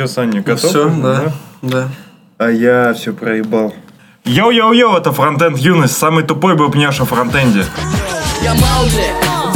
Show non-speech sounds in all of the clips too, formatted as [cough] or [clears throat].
Че, Саня, готов? Все, да, да. А я все проебал. Йоу-йоу-йоу, это фронтенд юность, самый тупой бубнёж о фронтенде. Я Маугли,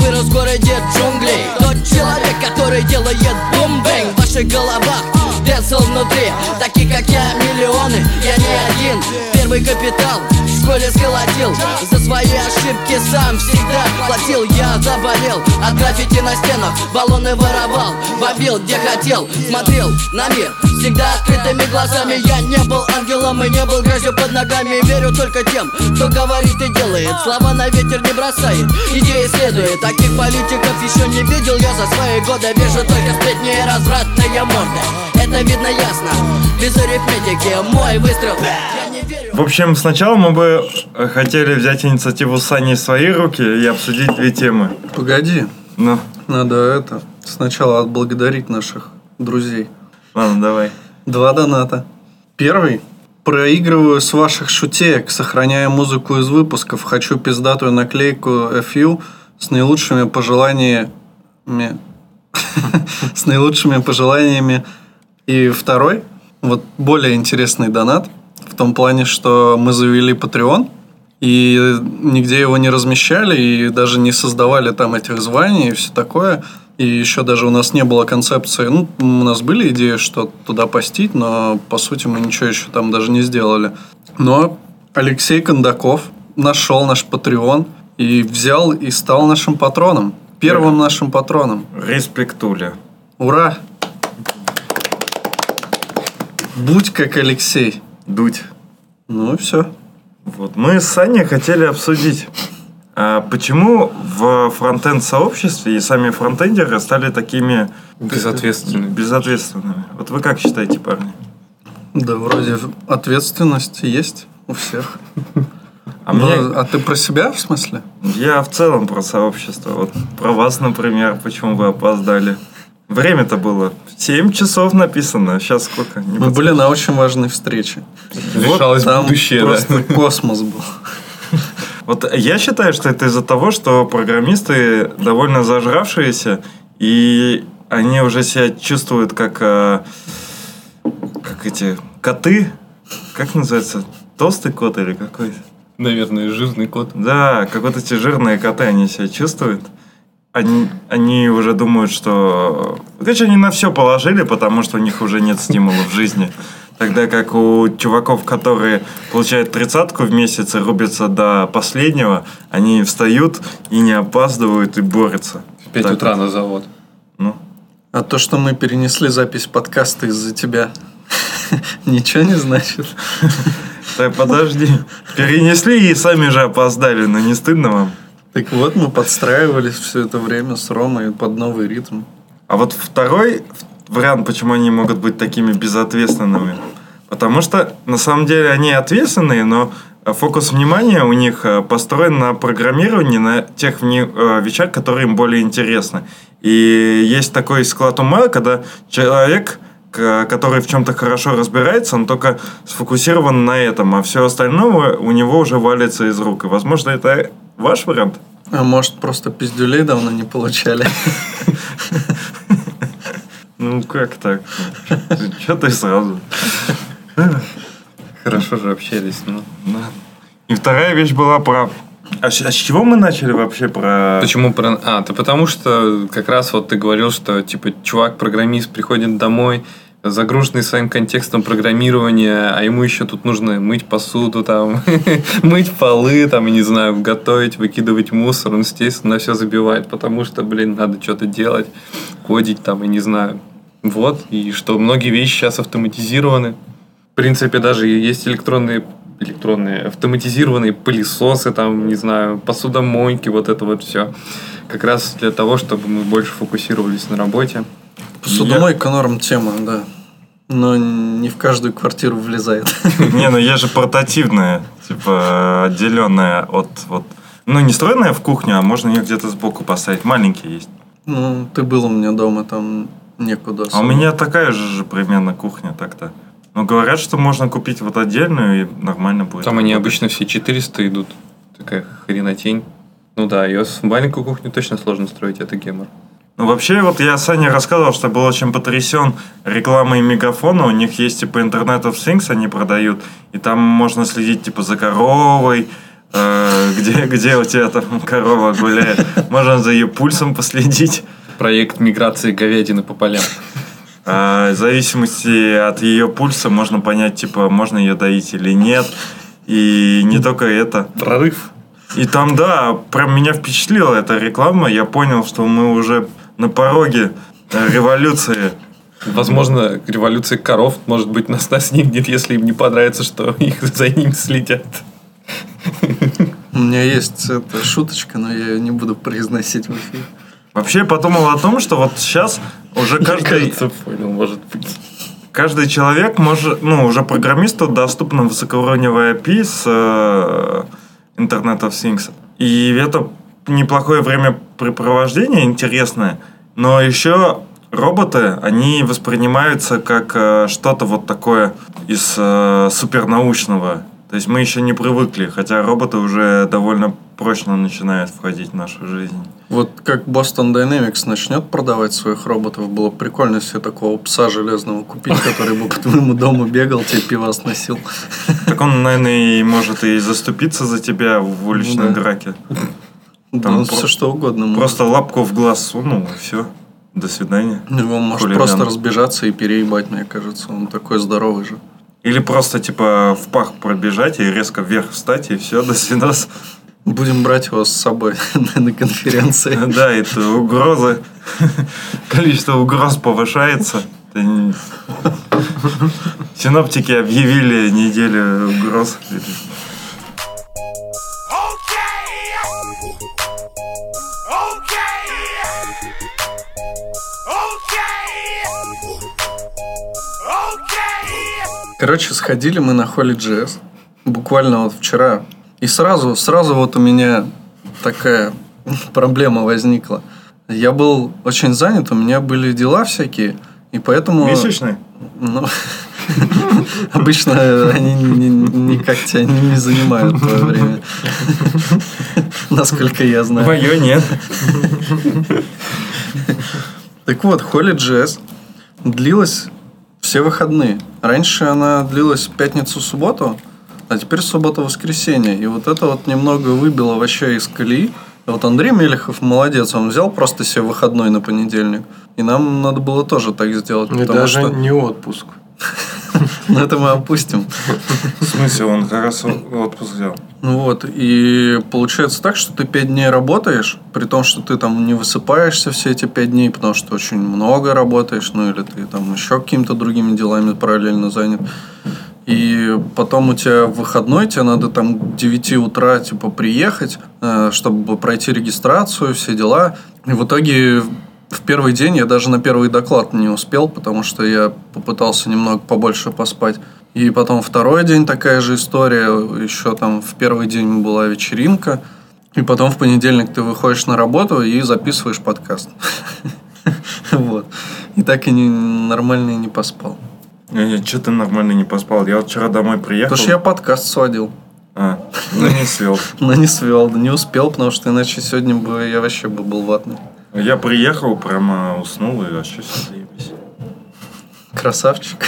вырос в городе джунглей Тот человек, который делает boom-bang В ваших головах, децл внутри Таких, как я, миллионы, я не один Первый капитал в школе сколотил. За свои ошибки сам всегда платил. Я заболел от граффити на стенах Баллоны воровал, бомбил где хотел Смотрел на мир всегда открытыми глазами. Я не был ангелом и не был грязью под ногами. Верю только тем, кто говорит и делает. Слова на ветер не бросает, идеи следует. Таких политиков еще не видел я за свои годы. Вижу только сплетни и развратные морды. Это видно ясно, без арифметики. Мой выстрел, В общем, сначала мы бы хотели взять инициативу Сани в свои руки и обсудить две темы. Погоди, Ну, надо это сначала отблагодарить наших друзей. ладно, давай. Два доната. Первый. Проигрываю с ваших шутеек, сохраняя музыку из выпусков. Хочу пиздатую наклейку FU с наилучшими пожеланиями. [laughs] С наилучшими пожеланиями. И второй, вот более интересный донат, в том плане, что мы завели Patreon, и нигде его не размещали, и даже не создавали там этих званий и все такое. И еще даже у нас не было концепции, ну, у нас были идеи, что туда постить, но, по сути, мы ничего еще там даже не сделали. Но Алексей Кондаков нашел наш Patreon и взял и стал нашим патроном. Первым нашим патроном. Респектуля. Ура! Будь как Алексей. Дуть. Ну и все. Вот. Мы с Саней хотели обсудить, а почему в фронтенд-сообществе и сами фронтендеры стали такими Безответственный. безответственными. Вот вы как считаете, парни? Да, вроде ответственность есть у всех. А Ну, мне, а ты про себя, в смысле? я в целом про сообщество. Вот про вас, например, почему вы опоздали. Время-то было 7 часов написано. Сейчас сколько? Не Мы были на очень важной встрече. Решалось Там будущее, да. просто космос был. [laughs] Вот я считаю, что это из-за того, что программисты довольно зажравшиеся, и они уже себя чувствуют как, э, как эти коты. Как называется? Толстый кот или какой-то? Наверное, жирный кот. Да, как вот эти жирные коты, они себя чувствуют. Они, они уже думают, что... Короче, они на все положили, потому что у них уже нет стимула в жизни. Тогда как у чуваков, которые получают тридцатку в месяц и рубятся до последнего, они встают и не опаздывают и борются. В 5 Так утра вот. на завод. Ну, А то, что мы перенесли запись подкаста из-за тебя, [laughs] ничего не значит. так подожди. Перенесли и сами же опоздали, но не стыдно вам? Так вот, мы подстраивались все это время с Ромой под новый ритм. А вот второй вариант, почему они могут быть такими безответственными. Потому что на самом деле они ответственные, но э, фокус внимания у них э, построен на программировании, на тех э, вещах, которые им более интересны. И есть такой склад ума, когда человек, который в чем-то хорошо разбирается, он только сфокусирован на этом, а все остальное у него уже валится из рук. И, возможно, это ваш вариант? А может, просто пиздюлей давно не получали. Ну, как так? Че ты сразу? Хорошо же общались, ну. И вторая вещь была про... А с, а с чего мы начали вообще про... Почему про... А, это потому что как раз вот ты говорил, что типа чувак-программист приходит домой, загруженный своим контекстом программирования, а ему еще тут нужно мыть посуду, там, [laughs] мыть полы, там, я не знаю, готовить, выкидывать мусор, он, естественно, все забивает, потому что, блин, надо что-то делать, кодить там, я не знаю. Вот, и что многие вещи сейчас автоматизированы. В принципе, даже есть электронные электронные автоматизированные пылесосы, там, не знаю, посудомойки, вот это вот все. Как раз для того, чтобы мы больше фокусировались на работе. Посудомойка норм тема, да. Но не в каждую квартиру влезает. [laughs] Не, ну я же портативная, типа отделенная от вот... Ну, не встроенная в кухню, а можно ее где-то сбоку поставить. Маленький есть. Ну, ты был у меня дома, там некуда. А у меня такая же, же примерно кухня так-то. Но говорят, что можно купить вот отдельную и нормально будет. Там они обычно все 400 идут. Такая хренотень. Ну да, ее в маленькую кухню точно сложно строить, это гемор. Ну, вообще, вот я Сане рассказывал, что был очень потрясен рекламой Мегафона. У них есть, типа, Internet of Things они продают. И там можно следить, типа, за коровой, э, [laughs] где, где у тебя там корова гуляет. Можно за ее пульсом последить. Проект миграции говядины по полям. А, в зависимости от ее пульса можно понять, типа, можно ее доить или нет. И не только это. Прорыв. И там, да, прям меня впечатлила эта реклама. Я понял, что мы уже на пороге э, революции. Возможно, революция коров, может быть, нас настигнет, если им не понравится, что их за ним следят. У меня есть эта шуточка, но я ее не буду произносить в эфире. Вообще я подумал о том, что вот сейчас уже Я, каждый, кажется, понял, может быть. каждый человек может, ну, уже программисту доступна высокоуровневая API с э, Internet of Things. И это неплохое времяпрепровождение, интересное. Но еще роботы, они воспринимаются как э, что-то вот такое из э, супернаучного. То есть мы еще не привыкли, хотя роботы уже довольно прочно начинают входить в нашу жизнь. Вот как Boston Dynamics начнет продавать своих роботов, было бы прикольно себе такого пса железного купить, который бы по твоему дому бегал, тебе пиво сносил. Так он, наверное, и может и заступиться за тебя в уличной Да. драке. Да, Там он про- все что угодно может. Просто лапку в глаз сунул, и все. До свидания. Его может Хулиган. просто разбежаться и переебать, мне кажется. Он такой здоровый же. Или просто, типа, в пах пробежать и резко вверх встать, и все, [laughs] до свидос. Будем брать его с собой [laughs] на конференции. [laughs] Да, это угрозы. Количество угроз повышается. Синоптики объявили неделю угроз. Короче, сходили мы на Холли Джесс. Буквально вот вчера. И сразу, сразу вот у меня такая [laughs] проблема возникла. Я был очень занят, у меня были дела всякие. И поэтому... Месячный? Ну, [laughs] обычно они ни- ни- никак тебя не не занимают твое время. [laughs] Насколько я знаю. Мое нет. Так вот, Холли Джесс длилась все выходные. Раньше она длилась пятницу-субботу, а теперь суббота-воскресенье. И вот это вот немного выбило вообще из колеи. И Вот Андрей Мелехов молодец, он взял просто себе выходной на понедельник. И нам надо было тоже так сделать, И даже что... не отпуск. [laughs] [laughs] Ну, это мы опустим. В смысле, он как раз отпуск взял. Ну вот, и получается так, что ты пять дней работаешь, при том, что ты там не высыпаешься все эти пять дней, потому что очень много работаешь, ну или ты там еще какими-то другими делами параллельно занят. И потом у тебя выходной, тебе надо там к 9 утра типа приехать, э, чтобы пройти регистрацию, все дела. И в итоге в первый день я даже на первый доклад не успел, потому что я попытался немного побольше поспать. И потом второй день такая же история. Еще там в первый день была вечеринка. И потом в понедельник ты выходишь на работу и записываешь подкаст. [laughs] Вот. И так и нормально не поспал. Что ты нормально не поспал? Я вчера домой приехал. Потому что я подкаст сводил. А, ну не свел. [laughs] Но не свел, да не успел, потому что иначе сегодня бы я вообще бы был ватный. Я приехал, прямо уснул и вообще все заебись. Красавчик.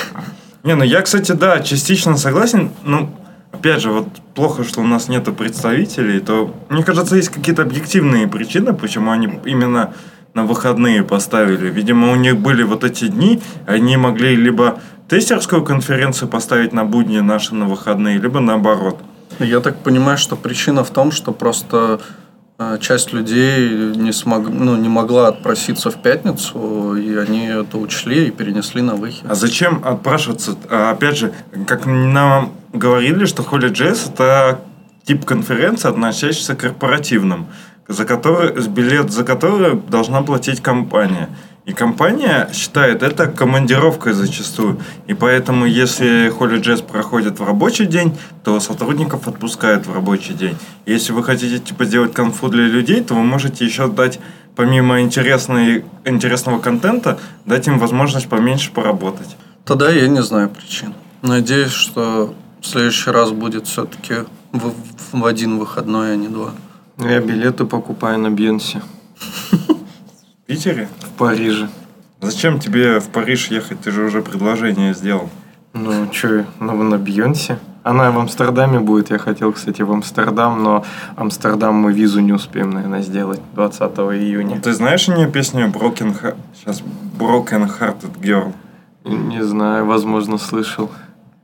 Не, ну я, кстати, да, частично согласен. Ну, опять же, вот плохо, что у нас нету представителей, то, мне кажется, есть какие-то объективные причины, почему они именно на выходные поставили. Видимо, у них были вот эти дни, они могли либо тестерскую конференцию поставить на будни наши на выходные, либо наоборот. Я так понимаю, что причина в том, что просто часть людей не, смог, ну, не могла отпроситься в пятницу, и они это учли и перенесли на выход. А зачем отпрашиваться? А, опять же, как нам говорили, что Holy Jazz это тип конференции, относящийся к корпоративным, за который, билет за который должна платить компания. И компания считает это командировкой зачастую. И поэтому, если Holy Jazz проходит в рабочий день, то сотрудников отпускают в рабочий день. Если вы хотите типа сделать конфу для людей, то вы можете еще дать, помимо интересной, интересного контента, дать им возможность поменьше поработать. Тогда я не знаю причин. Надеюсь, что в следующий раз будет все-таки в, в один выходной, а не два. Я билеты покупаю на Бенсе. [laughs] В Питере? в Париже. Зачем тебе в Париж ехать? Ты же уже предложение сделал. Ну, что, ну, на Бьонсе. Она в Амстердаме будет. Я хотел, кстати, в Амстердам, но Амстердам мы визу не успеем, наверное, сделать 20 июня. Ну, ты знаешь у нее песню Broken Heart? Сейчас Broken Hearted Girl. Не знаю, возможно, слышал.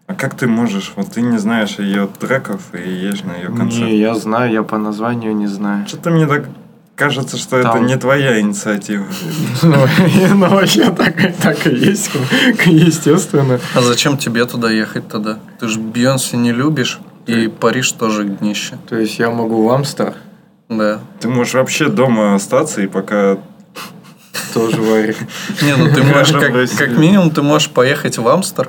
А как ты можешь? Вот ты не знаешь ее треков и едешь на ее концерт. Не, я знаю, я по названию не знаю. Что-то мне так кажется, что это Там- не твоя инициатива. [laughs] Ну, ну, вообще так, и- так и есть, естественно. А зачем тебе туда ехать тогда? Ты же Бьонсе не любишь, и Париж тоже днище. То есть я могу в Амстер Да. Ты можешь вообще дома остаться и пока... тоже варить. Не, ну ты [laughs] можешь, как минимум, ты можешь поехать в Амстер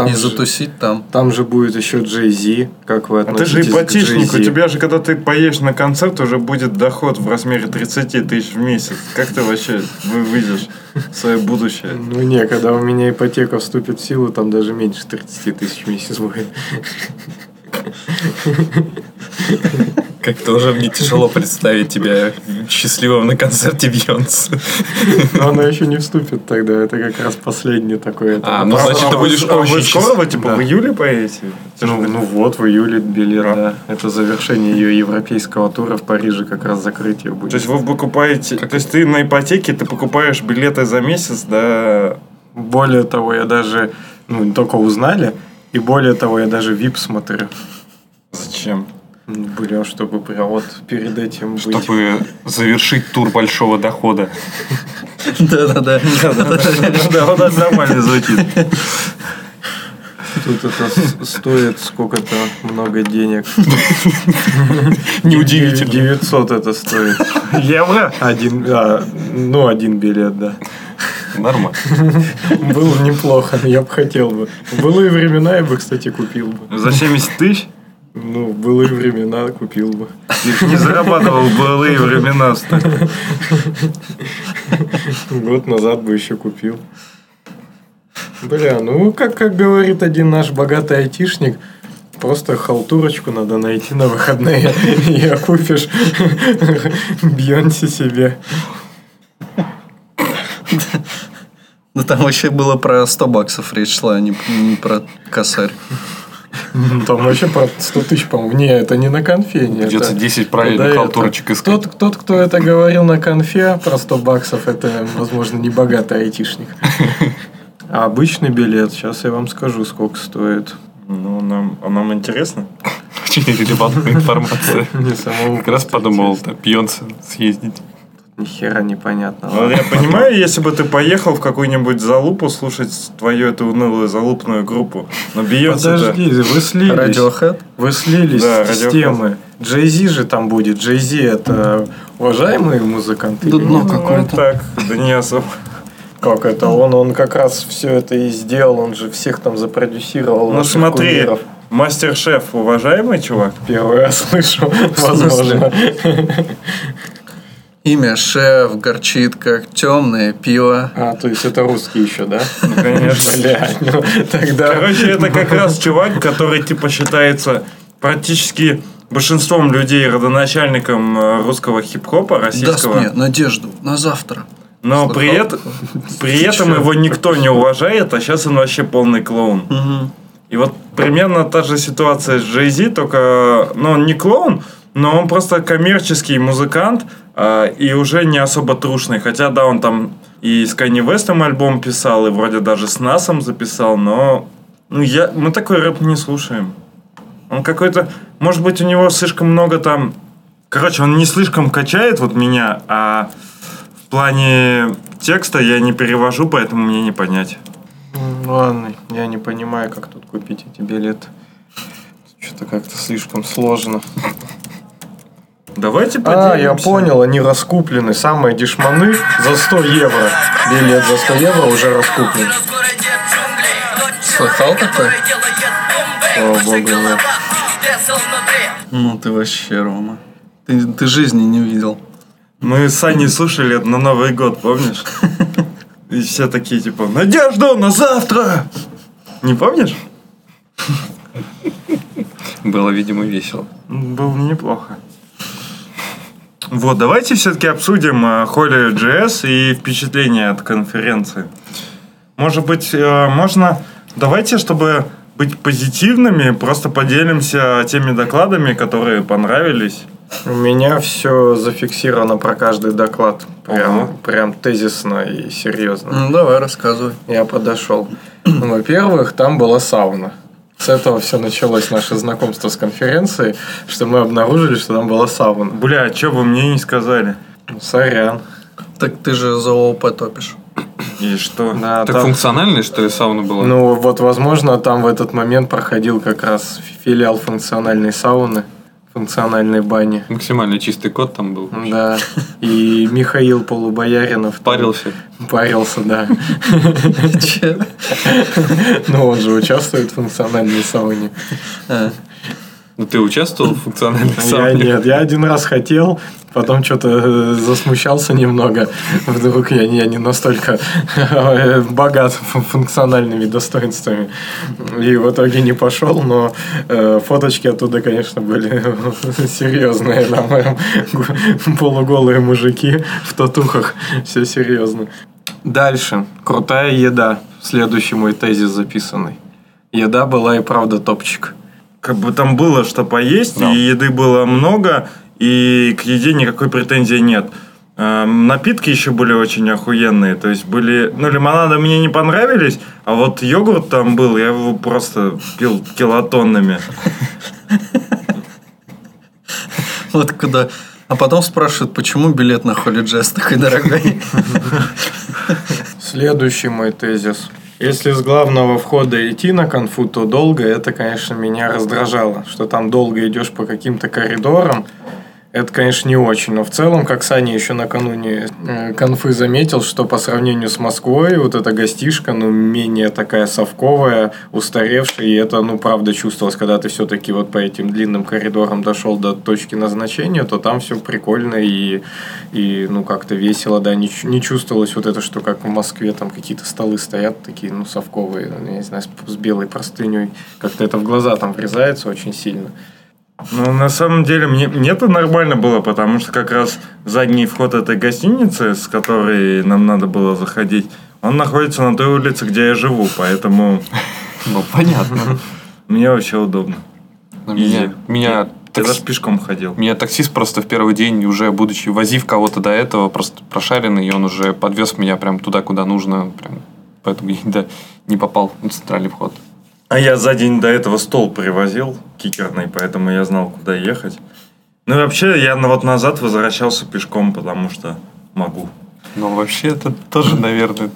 Там и же- затусить там. Там же будет еще Джей Зи. Как вы А ты относитесь же ипотечник, у тебя же, когда ты поедешь на концерт, уже будет доход в размере 30 тысяч в месяц. Как ты вообще вы- выйдешь в свое будущее? Ну не, когда у меня ипотека вступит в силу, там даже меньше 30 тысяч в месяц будет. Как тоже мне тяжело представить тебя счастливым на концерте Бьонс. Но она еще не вступит тогда. Это как раз последний такой. это. А, ну, значит, ты вы- будешь а вы очень скоро, вы, типа, Да. в июле поедете? Ну, ну вот, в июле билет, А. да. Это завершение ее европейского тура в Париже, как раз закрытие будет. То есть вы покупаете... То есть ты на ипотеке, ты покупаешь билеты за месяц, да... Более того, я даже, ну, только узнали, и более того, я даже VIP смотрю. Зачем? Блин, чтобы прям вот перед этим быть. Чтобы завершить тур большого дохода. Да-да-да. Да, вот это нормально звучит. Тут это стоит сколько-то много денег. Неудивительно. 900 это стоит. Евро? Один, а, ну, один билет, да. Нормально. Было неплохо, я бы хотел бы. В былые времена я бы, кстати, купил бы. За 70 тысяч? Ну, в былые времена купил бы. Ты не зарабатывал в былые времена. Год назад бы еще купил. Бля, ну, как, как говорит один наш богатый айтишник, просто халтурочку надо найти на выходные и окупишь Бьонси себе. Ну там вообще было про 100 баксов речь шла, а не, не про косарь. Там вообще по 100 тысяч, по-моему. Не, это не на конфе. не, Придется это- 10 правильных это- халтурочек искать. Тот, тот, кто это говорил на конфе про 100 баксов, это, возможно, не богатый айтишник. А обычный билет, сейчас я вам скажу, сколько стоит. Ну, нам, а нам интересно. Очень релевантная информация. Как раз подумал, Бьонс съездить. Ни хера непонятно. Ну, я понимаю, если бы ты поехал в какую-нибудь залупу слушать твою эту унылую залупную группу. Но Бейонсе Подожди, вы слились. Radiohead? Вы слились Да, с темы. Джей Зи же там будет. Джей Зи это уважаемый музыкант? или ну, какой-то. так, да не особо. Как это? Он, он как раз все это и сделал. Он же всех там запродюсировал. Ну смотри, кумиров. мастер-шеф уважаемый чувак? Первый раз слышу, возможно. Имя шеф горчит, как темное пиво. А, то есть это русский еще, да? Ну, конечно. Блядь, [laughs] ну тогда... Короче, это как раз чувак, который типа считается практически большинством людей родоначальником э, русского хип-хопа Даст российского. мне надежду на завтра. Но Слыхал [laughs] при, этом, при этом его никто не уважает, а сейчас он вообще полный клоун. Мгм. И вот примерно та же ситуация с Jay Z, только, ну, он не клоун, но он просто коммерческий музыкант и уже не особо трушный. Хотя, да, он там и с Kanye West'ом альбом писал, и вроде даже с Насом записал, но ну, я, мы такой рэп не слушаем. Он какой-то, может быть, у него слишком много там... Короче, он не слишком качает вот меня, а в плане текста я не перевожу, поэтому мне не понять. М, Ладно, я не понимаю, как тут купить эти билеты. Что-то как-то слишком сложно. Давайте А, я поделимся. понял, они раскуплены. Самые дешманы за 100 евро. Билет за 100 евро уже раскуплен. Слыхал такое? Слава богу, нет. Ну ты вообще, Рома. Ты, ты жизни не видел. Мы с Саней слушали это на Новый год, помнишь? [laughs] И все такие, типа, Надежда на завтра! Не помнишь? Было, видимо, весело. Было неплохо. Вот, давайте все-таки обсудим э, Holy JS и впечатления от конференции. Может быть, э, можно... Давайте, чтобы быть позитивными, просто поделимся теми докладами, которые понравились. У меня все зафиксировано про каждый доклад. Прям, Ага. прям тезисно и серьезно. Ну, давай, рассказывай. Я подошел. Во-первых, там была сауна. С этого все началось наше знакомство с конференцией, что мы обнаружили, что там была сауна. Бля, а что вы мне не сказали? Ну, Сорян. Так ты же за ООП топишь. И что? Да, Так там- функциональная, что ли, сауна была? Ну, вот, возможно, там в этот момент проходил как раз филиал функциональной сауны, функциональной бани. Максимально чистый код там был. Да. И Михаил Полубояринов. там Парился. Парился, да. Ну, он же участвует в функциональной сауне. Ну, ты участвовал в функциональной Я сауне? нет, я один раз хотел, потом что-то засмущался немного. Вдруг я, не- я не настолько э, богат фу- функциональными достоинствами. И в итоге не пошел, но э, фоточки оттуда, конечно, были [laughs] серьезные. Прям гу- полуголые мужики в татухах. Все серьезно. Дальше. Крутая еда. Следующий мой тезис записанный. Еда была и правда топчик. Как бы там было что поесть, и еды было много, и к еде никакой претензии нет. Эм, Напитки еще были очень охуенные. То есть были... Ну, лимонады мне не понравились, а вот йогурт там был, я его просто пил килотоннами. [laughs] Вот куда. А потом спрашивают, почему билет на Holy Jazz такой дорогой. Следующий мой тезис. Если с главного входа идти на конфу, то долго, это, конечно, меня раздражало. Что там долго идешь по каким-то коридорам, это, конечно, не очень. Но в целом, как Саня еще накануне э, конфы заметил, что по сравнению с Москвой, вот эта гостишка, ну, менее такая совковая, устаревшая, и это, ну, правда чувствовалось, когда ты все-таки вот по этим длинным коридорам дошел до точки назначения, то там все прикольно и, и ну, как-то весело, да, не, не чувствовалось вот это, что как в Москве там какие-то столы стоят такие, ну, совковые, ну, я не знаю, с белой простыней, как-то это в глаза там врезается очень сильно. Ну, на самом деле, мне, мне это нормально было, потому что как раз задний вход этой гостиницы, с которой нам надо было заходить, он находится на той улице, где я живу, поэтому Ну, понятно. мне вообще удобно. Но Изи. Меня, меня, Я даже пешком ходил. меня таксист просто в первый день, уже будучи возив кого-то до этого, просто прошаренный, и он уже подвез меня прям туда, куда нужно. Прям, поэтому я да, не попал на центральный вход. А я за день до этого стол привозил кикерный, поэтому я знал, куда ехать. Ну и вообще, я на- вот назад возвращался пешком, потому что могу. Но вообще это тоже, наверное,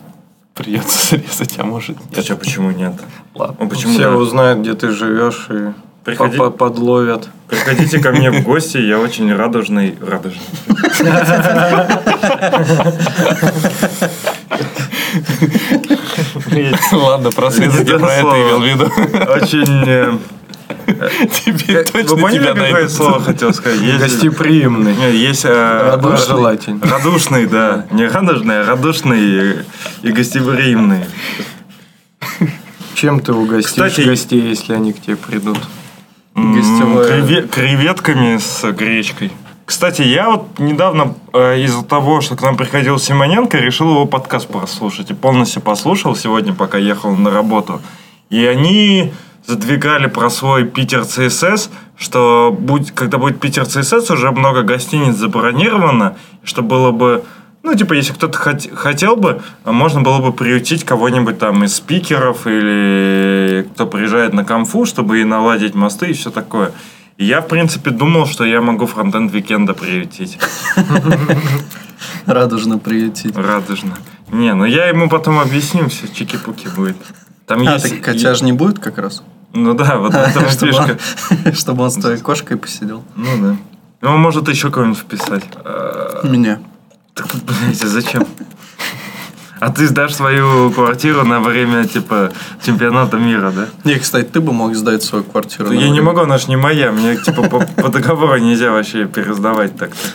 придется [laughs] срезать, а может А нет. что, почему нет? Ладно. Ну почему Все да? узнают, где ты живешь, и Приходи- по- по- подловят. Приходите ко мне в гости, я очень радужный. Радужный. Ладно, про это имел в виду. Очень... [laughs] э, Тебе Вы точно поняли, тебя какое найдут? слово хотел сказать? Гостеприимный. Нет, Есть... э, Доброжелательный. Радушный, да. Не радужный, а радушный и- гостеприимный. Чем ты угостишь гостей, если они к тебе придут? Креве- Креветками с гречкой. Кстати, я вот недавно э, из-за того, что к нам приходил Симоненко, решил его подкаст прослушать. И полностью послушал сегодня, пока ехал на работу. И они задвигали про свой Питер ЦСС, что будь, когда будет Питер ЦСС, уже много гостиниц забронировано, что было бы ну, типа, если кто-то хот- хотел бы, можно было бы приютить кого-нибудь там из спикеров или кто приезжает на конфу, чтобы и наладить мосты и все такое. И я, в принципе, думал, что я могу Frontend Weekend а приютить. Радужно приютить. Радужно. Не, ну я ему потом объясню, все чики-пуки будет. Там А, есть... так коттедж не будет как раз? Ну да, вот и [laughs] Чтобы [laughs] Чтобы он с твоей кошкой посидел. Ну да. Ну, он может еще кого-нибудь вписать. А, Меня. Так, блядь, а зачем? А ты сдашь свою квартиру на время, типа, чемпионата мира, да? Не, кстати, ты бы мог сдать свою квартиру. Я не могу, она ж не моя. Мне, типа, по, по договору нельзя вообще пересдавать так-то.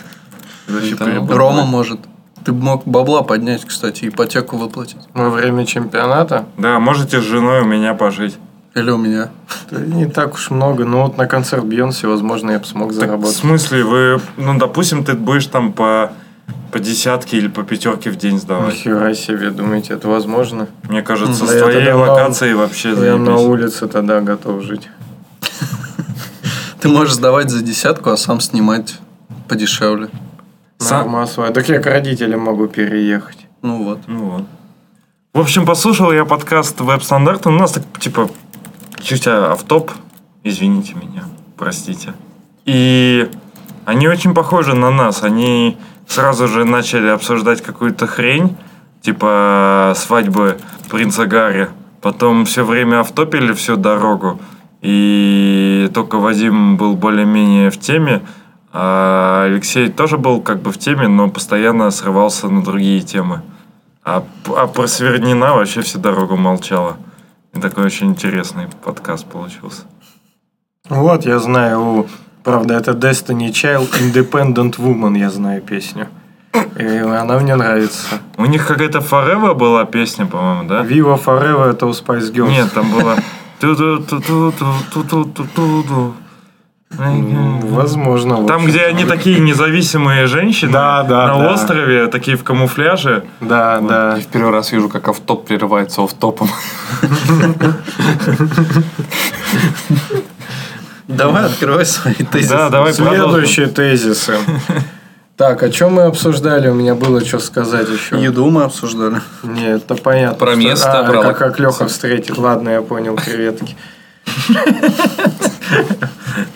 Это. Рома может. Ты бы мог бабла поднять, кстати, ипотеку выплатить. Во время чемпионата? Да, можете с женой у меня пожить. Или у меня. Не так уж много, но вот на концерт Бьонси, возможно, я бы смог Так, в заработать. смысле, вы, ну, допустим, ты будешь там по, по десятке или по пятерке в день сдавать. Нихера себе, думаете, это возможно? Мне кажется, Да с твоей тогда на- локацией вообще Я на улице тогда готов жить. Ты можешь сдавать за десятку, а сам снимать подешевле. Сам- Норма своя. Так я к родителям могу переехать. Ну вот. Ну вот. В общем, послушал я подкаст веб-стандарт. У нас так, типа, чуть а, автоп. Извините меня, простите. И они очень похожи на нас. Они сразу же начали обсуждать какую-то хрень, типа свадьбы принца Гарри. Потом все время автопили всю дорогу. И только Вадим был более-менее в теме. А Алексей тоже был как бы в теме, но постоянно срывался на другие темы. А, а про Свернина вообще всю дорогу молчала. И такой очень интересный подкаст получился. Вот, я знаю, у- правда, это Destiny Child Independent Woman, я знаю песню. И она мне нравится. У них какая-то Forever была песня, по-моему, да? Viva Forever это у Spice Girls. Нет, там была... [laughs] Возможно. Там, общем. где они такие независимые женщины Да, да, на да. острове, такие в камуфляже. Да, да. Я в первый раз вижу, как автоп прерывается офтопом. Давай открывай свои тезисы. Да, давай. Следующие тезисы. Так, о чем мы обсуждали? У меня было что сказать еще. Еду мы обсуждали. Нет, это понятно. Про что- место, а, про как, как Леха встретит. Ладно, я понял, креветки.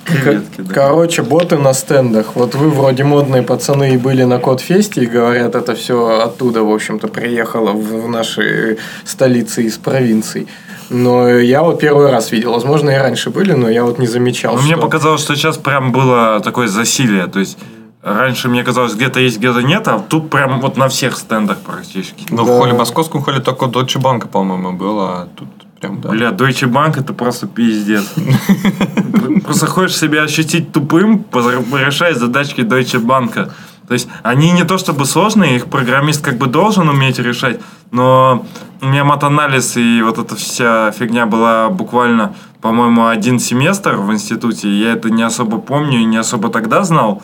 Креветки, да. Короче, боты на стендах. Вот вы вроде модные пацаны и были на Кодфесте, и говорят, это все оттуда, в общем-то, приехало в, наши столицы из провинций. Но я вот первый раз видел. Возможно, и раньше были, но я вот не замечал. Ну, Мне показалось, что сейчас прям было такое засилие. То есть раньше мне казалось, где-то есть, где-то нет, а тут прям вот на всех стендах практически. Ну, Да. в холле, московском холле только Deutsche Bank, по-моему, было, а тут прям, да. Бля, Deutsche Bank это просто пиздец. [laughs] Просто хочешь себя ощутить тупым, решая задачки Deutsche Bank. То есть они не то чтобы сложные, их программист как бы должен уметь решать, но у меня матанализ и вот эта вся фигня была буквально, по-моему, один семестр в институте. Я это не особо помню и не особо тогда знал.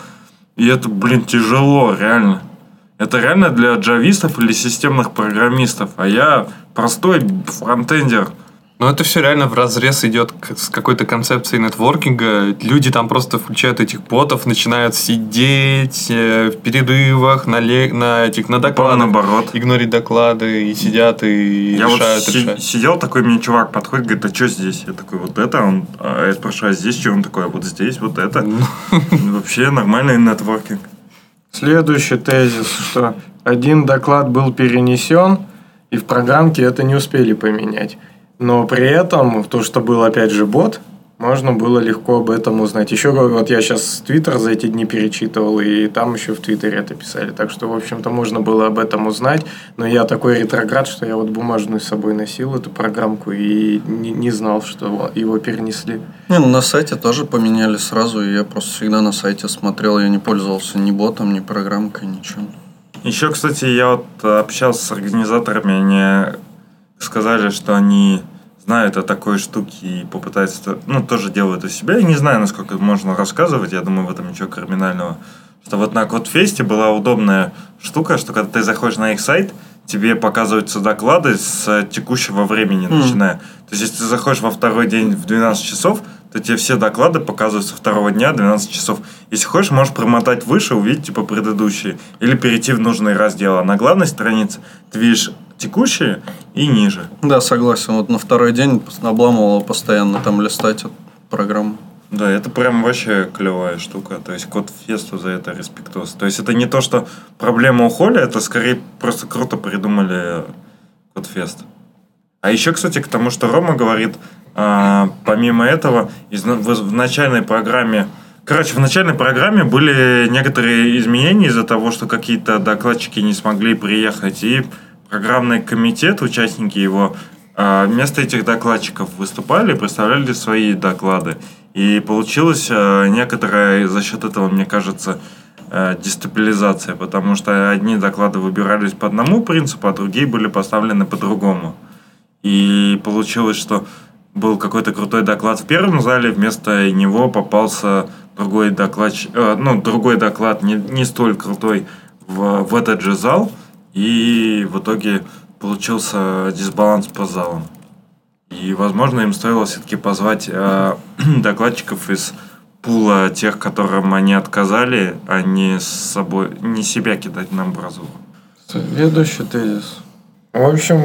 И это, блин, тяжело, реально. Это реально для джавистов или системных программистов. А я простой фронтендер. Но это все реально в разрез идет с какой-то концепцией нетворкинга. Люди там просто включают этих ботов, начинают сидеть э, в перерывах на, ле- на этих на докладах, наоборот. игнорить доклады и сидят и Я вот решают, си- решают. сидел такой, мне чувак подходит, говорит, а что здесь? Я такой, вот это, он, а я спрашиваю, а здесь что? Он такой, а вот здесь вот это. [laughs] Вообще нормальный нетворкинг. Следующий тезис, что один доклад был перенесен, и в программке это не успели поменять. Но при этом, то, что был опять же бот, можно было легко об этом узнать. Еще вот я сейчас Твиттер за эти дни перечитывал, и там еще в Твиттере это писали. Так что, в общем-то, можно было об этом узнать. Но я такой ретроград, что я вот бумажную с собой носил, эту программку, и не, не знал, что его перенесли. Не, ну на сайте тоже поменяли сразу, и я просто всегда на сайте смотрел, я не пользовался ни ботом, ни программкой, ничем. Еще, кстати, я вот общался с организаторами, они сказали, что они знают о такой штуке и попытаются, ну, тоже делают у себя. Я не знаю, насколько можно рассказывать, я думаю, в этом ничего криминального. Что вот на Кодфесте была удобная штука, что когда ты заходишь на их сайт, тебе показываются доклады с текущего времени, начиная. То есть, если ты заходишь во второй день в 12 часов, то тебе все доклады показываются второго дня 12 часов. Если хочешь, можешь промотать выше, увидеть типа предыдущие. Или перейти в нужный раздел. А на главной странице ты видишь текущие и ниже. Да, согласен. Вот на второй день обламывало постоянно там листать эту программу. Да, это прям вообще клевая штука. То есть код фесту за это респектос. То есть это не то, что проблема у Холли, это скорее просто круто придумали код фест. А еще, кстати, к тому, что Рома говорит, а, помимо этого, из- в, в начальной программе Короче, в начальной программе были некоторые изменения из-за того, что какие-то докладчики не смогли приехать, и программный комитет, участники его, а, вместо этих докладчиков выступали представляли свои доклады. И получилось а, некоторая, за счет этого, мне кажется, а, дестабилизация, потому что одни доклады выбирались по одному принципу, а другие были поставлены по другому. И получилось, что был какой-то крутой доклад в первом зале, вместо него попался другой доклад, ну, другой доклад, не, не столь крутой, в, в этот же зал, и в итоге получился дисбаланс по залам. И, возможно, им стоило все-таки позвать э, [clears throat] докладчиков из пула тех, которым они отказали, а не с собой, не себя кидать на амбразуру. Следующий тезис. В общем,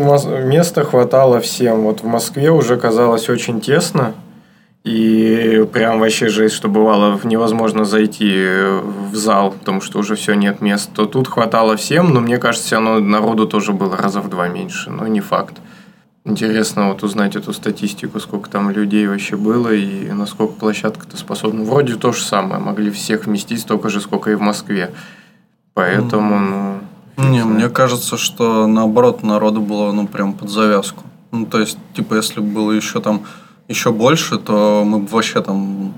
места хватало всем. Вот в Москве уже казалось очень тесно. И прям вообще жесть, что бывало невозможно зайти в зал, потому что уже все нет мест. То тут хватало всем, но мне кажется, равно народу тоже было раза в два меньше. Но не факт. Интересно вот узнать эту статистику, сколько там людей вообще было и насколько площадка-то способна. Вроде то же самое, могли всех вместить столько же, сколько и в Москве. Поэтому, ну... Не, знаю. мне кажется, что наоборот народу было ну прям под завязку. Ну то есть типа если бы было еще там еще больше, то мы бы вообще там,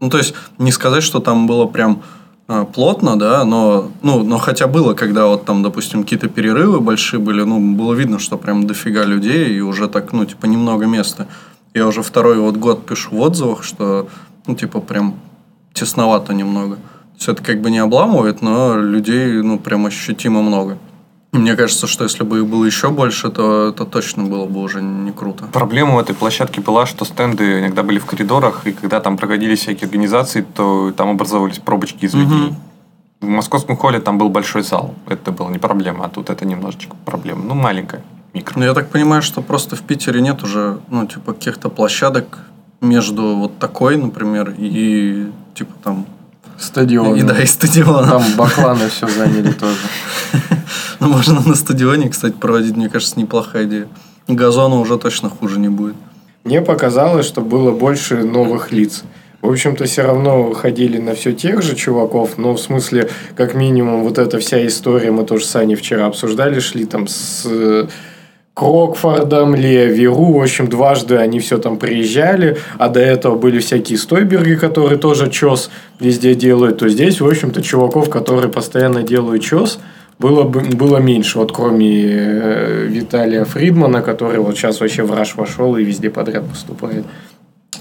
ну то есть не сказать, что там было прям э, плотно, да, но ну но хотя было, когда вот там допустим какие-то перерывы большие были, ну было видно, что прям дофига людей и уже так ну типа немного места. Я уже второй вот год пишу в отзывах, что ну типа прям тесновато немного. Есть это как бы не обламывает, но людей, ну, прям ощутимо много. Мне кажется, что если бы их было еще больше, то это точно было бы уже не круто. Проблема у этой площадки была, что стенды иногда были в коридорах, и когда там проходили всякие организации, то там образовывались пробочки из людей. В московском холле там был большой зал. Это была не проблема, а тут это немножечко проблема. Ну, маленькая, микро. Но я так понимаю, что просто в Питере нет уже, ну, типа, каких-то площадок между вот такой, например, и, типа, там... Стадион. И, да, и стадионом. Там бакланы все заняли тоже. [laughs] Ну, можно на стадионе, кстати, проводить, мне кажется, неплохая идея. Газона уже точно хуже не будет. Мне показалось, что было больше новых лиц. В общем-то, все равно ходили на все тех же чуваков, но в смысле, как минимум, вот эта вся история, мы тоже с Аней вчера обсуждали, шли там с Крокфордом, Левиру, в общем, дважды они все там приезжали, а до этого были всякие стойберги, которые тоже чес везде делают, то здесь, в общем-то, чуваков, которые постоянно делают чес, было, бы, было меньше, вот кроме э, Виталия Фридмана, который вот сейчас вообще в раш вошел и везде подряд поступает.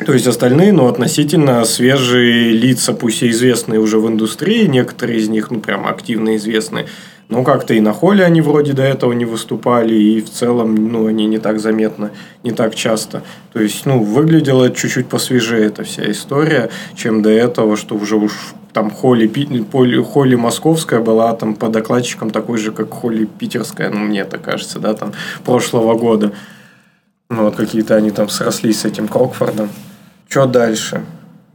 То есть остальные, ну, относительно свежие лица, пусть и известные уже в индустрии, некоторые из них, ну, прям активно известны. Но как-то и на холле они вроде до этого не выступали, и в целом, ну, они не так заметно, не так часто. То есть, ну, выглядела чуть-чуть посвежее эта вся история, чем до этого, что уже уж там холли, поле- холли московская была там по докладчикам такой же, как холли питерская, ну, мне так кажется, да, там, прошлого года. Ну, вот какие-то они там срослись с этим Крокфордом. Что дальше?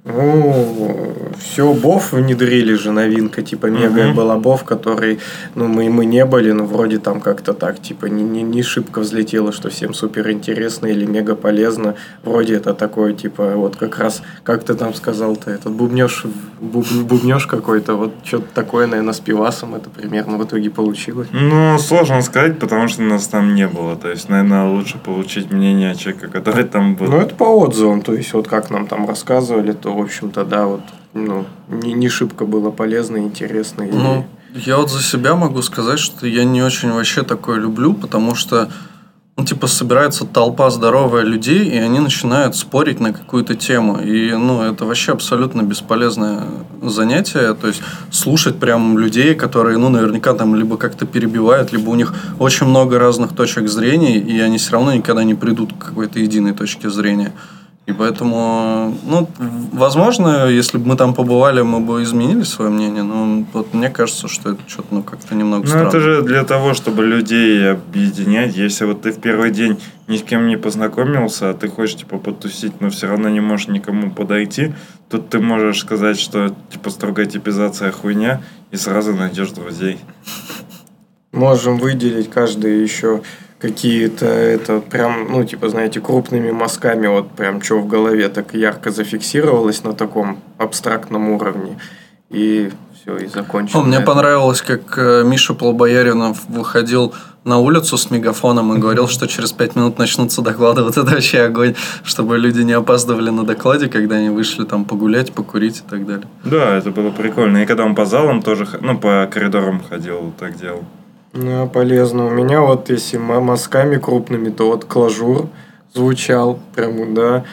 Ну, все, Бов внедрили же, новинка, типа Мега Мгм. была Бов, который, ну, мы, мы не были, но вроде там как-то так, типа, не, не, не шибко взлетело, что всем супер интересно или мега полезно. Вроде это такое, типа, вот как раз, как ты там сказал-то, этот бубнеж, буб, бубнеж какой-то, вот что-то такое, наверное, с пивасом это примерно в итоге получилось. Ну, сложно сказать, потому что нас там не было. То есть, наверное, лучше получить мнение человека, который там был. Ну, это по отзывам, то есть, вот как нам там рассказывали, то, в общем-то, да, вот, ну, не, не шибко было полезно, интересно. и- Ну, я вот за себя могу сказать, что я не очень вообще такое люблю, потому что, ну, типа, собирается толпа здоровая людей, и они начинают спорить на какую-то тему. И, ну, это вообще абсолютно бесполезное занятие. То есть, слушать прям людей, которые, ну, наверняка там либо как-то перебивают, либо у них очень много разных точек зрения, и они все равно никогда не придут к какой-то единой точке зрения. И поэтому, ну, возможно, если бы мы там побывали, мы бы изменили свое мнение, но вот мне кажется, что это что-то, ну, как-то немного Ну, странно. это же для того, чтобы людей объединять. Если вот ты в первый день ни с кем не познакомился, а ты хочешь, типа, потусить, но все равно не можешь никому подойти, тут ты можешь сказать, что, типа, строгая типизация хуйня, и сразу найдешь друзей. Можем выделить каждый еще какие-то, это прям, ну, типа, знаете, крупными мазками, вот прям что в голове так ярко зафиксировалось на таком абстрактном уровне. И все, и закончим. О, мне понравилось, как э, Миша Полбояринов выходил на улицу с мегафоном и говорил, что через пять минут начнутся доклады. Вот это вообще огонь, чтобы люди не опаздывали на докладе, когда они вышли там погулять, покурить и так далее. Да, это было прикольно. И когда он по залам тоже, ну, по коридорам ходил, так делал. Ну, полезно. У меня вот, если мазками крупными, то вот клажур, звучал, прям, да.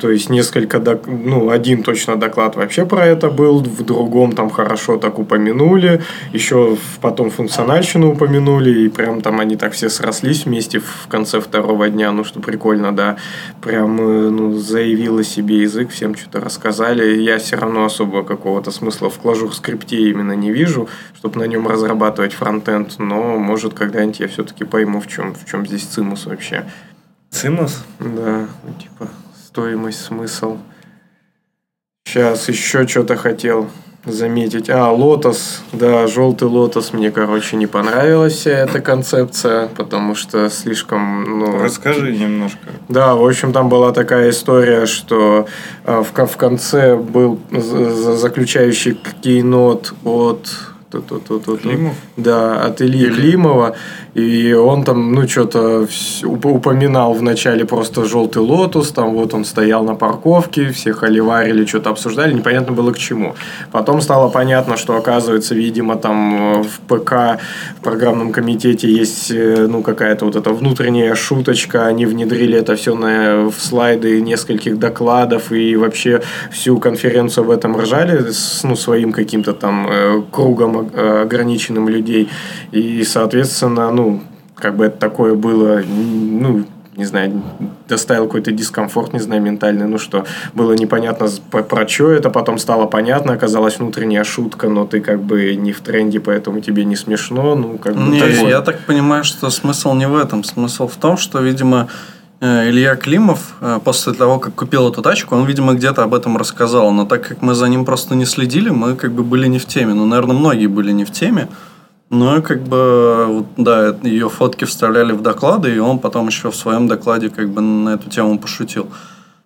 То есть несколько, док... ну, один точно доклад вообще про это был, в другом там хорошо так упомянули, еще потом функциональщину упомянули, и прям там они так все срослись вместе в конце второго дня, ну, что прикольно, да. Прям, э, ну, заявила себе язык, всем что-то рассказали. Я все равно особо какого-то смысла в клажур скрипте именно не вижу, чтобы на нем разрабатывать фронтенд, но, может, когда-нибудь я все-таки пойму, в чем, в чем здесь цимус вообще. Цимус? Да, ну, типа стоимость, смысл. Сейчас еще что-то хотел заметить. А, лотос. Да, желтый лотос. Мне, короче, не понравилась вся эта концепция, потому что слишком... Ну, Расскажи немножко. Да, в общем, там была такая история, что а, в, в конце был заключающий keynote от... Климов? Да, от Ильи Климова. И он там, ну, что-то упоминал в начале просто желтый Lotus, там вот он стоял на парковке, все холиварили, что-то обсуждали, непонятно было к чему. Потом стало понятно, что, оказывается, видимо, там э, в ПК, в программном комитете есть, э, ну, какая-то вот эта внутренняя шуточка, они внедрили это все на, в слайды нескольких докладов и вообще всю конференцию об этом ржали с, ну, своим каким-то там э, ограниченным людей. И, соответственно, ну, как бы это такое было, ну, не знаю, доставил какой-то дискомфорт, не знаю, ментальный, ну что, было непонятно про, про что это, потом стало понятно, оказалась внутренняя шутка, но ты как бы не в тренде, поэтому тебе не смешно, ну, как бы не, такое. Я так понимаю, что смысл не в этом, смысл в том, что, видимо, Илья Климов э, после того, как купил эту тачку, он, видимо, где-то об этом рассказал, но так как мы за ним просто не следили, мы как бы были не в теме, ну, наверное, многие были не в теме, ну, и как бы, да, ее фотки вставляли в доклады, и он потом еще в своем докладе как бы на эту тему пошутил.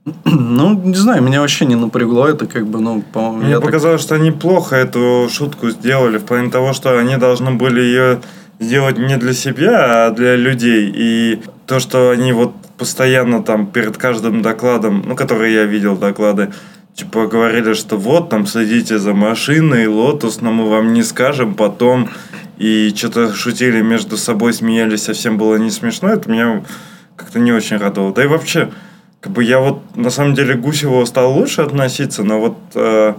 [clears throat] Ну, не знаю, меня вообще не напрягло это, как бы, ну, по-моему... Мне показалось, так... что они плохо эту шутку сделали, в плане того, что они должны были ее сделать не для себя, а для людей. И то, что они вот постоянно там перед каждым докладом, ну, которые я видел доклады, типа говорили, что вот там следите за машиной, Lotus, но мы вам не скажем потом и что-то шутили между собой, смеялись, совсем было не смешно, это меня как-то не очень радовало. Да и вообще, как бы я вот на самом деле Гусеву стал лучше относиться, но вот э,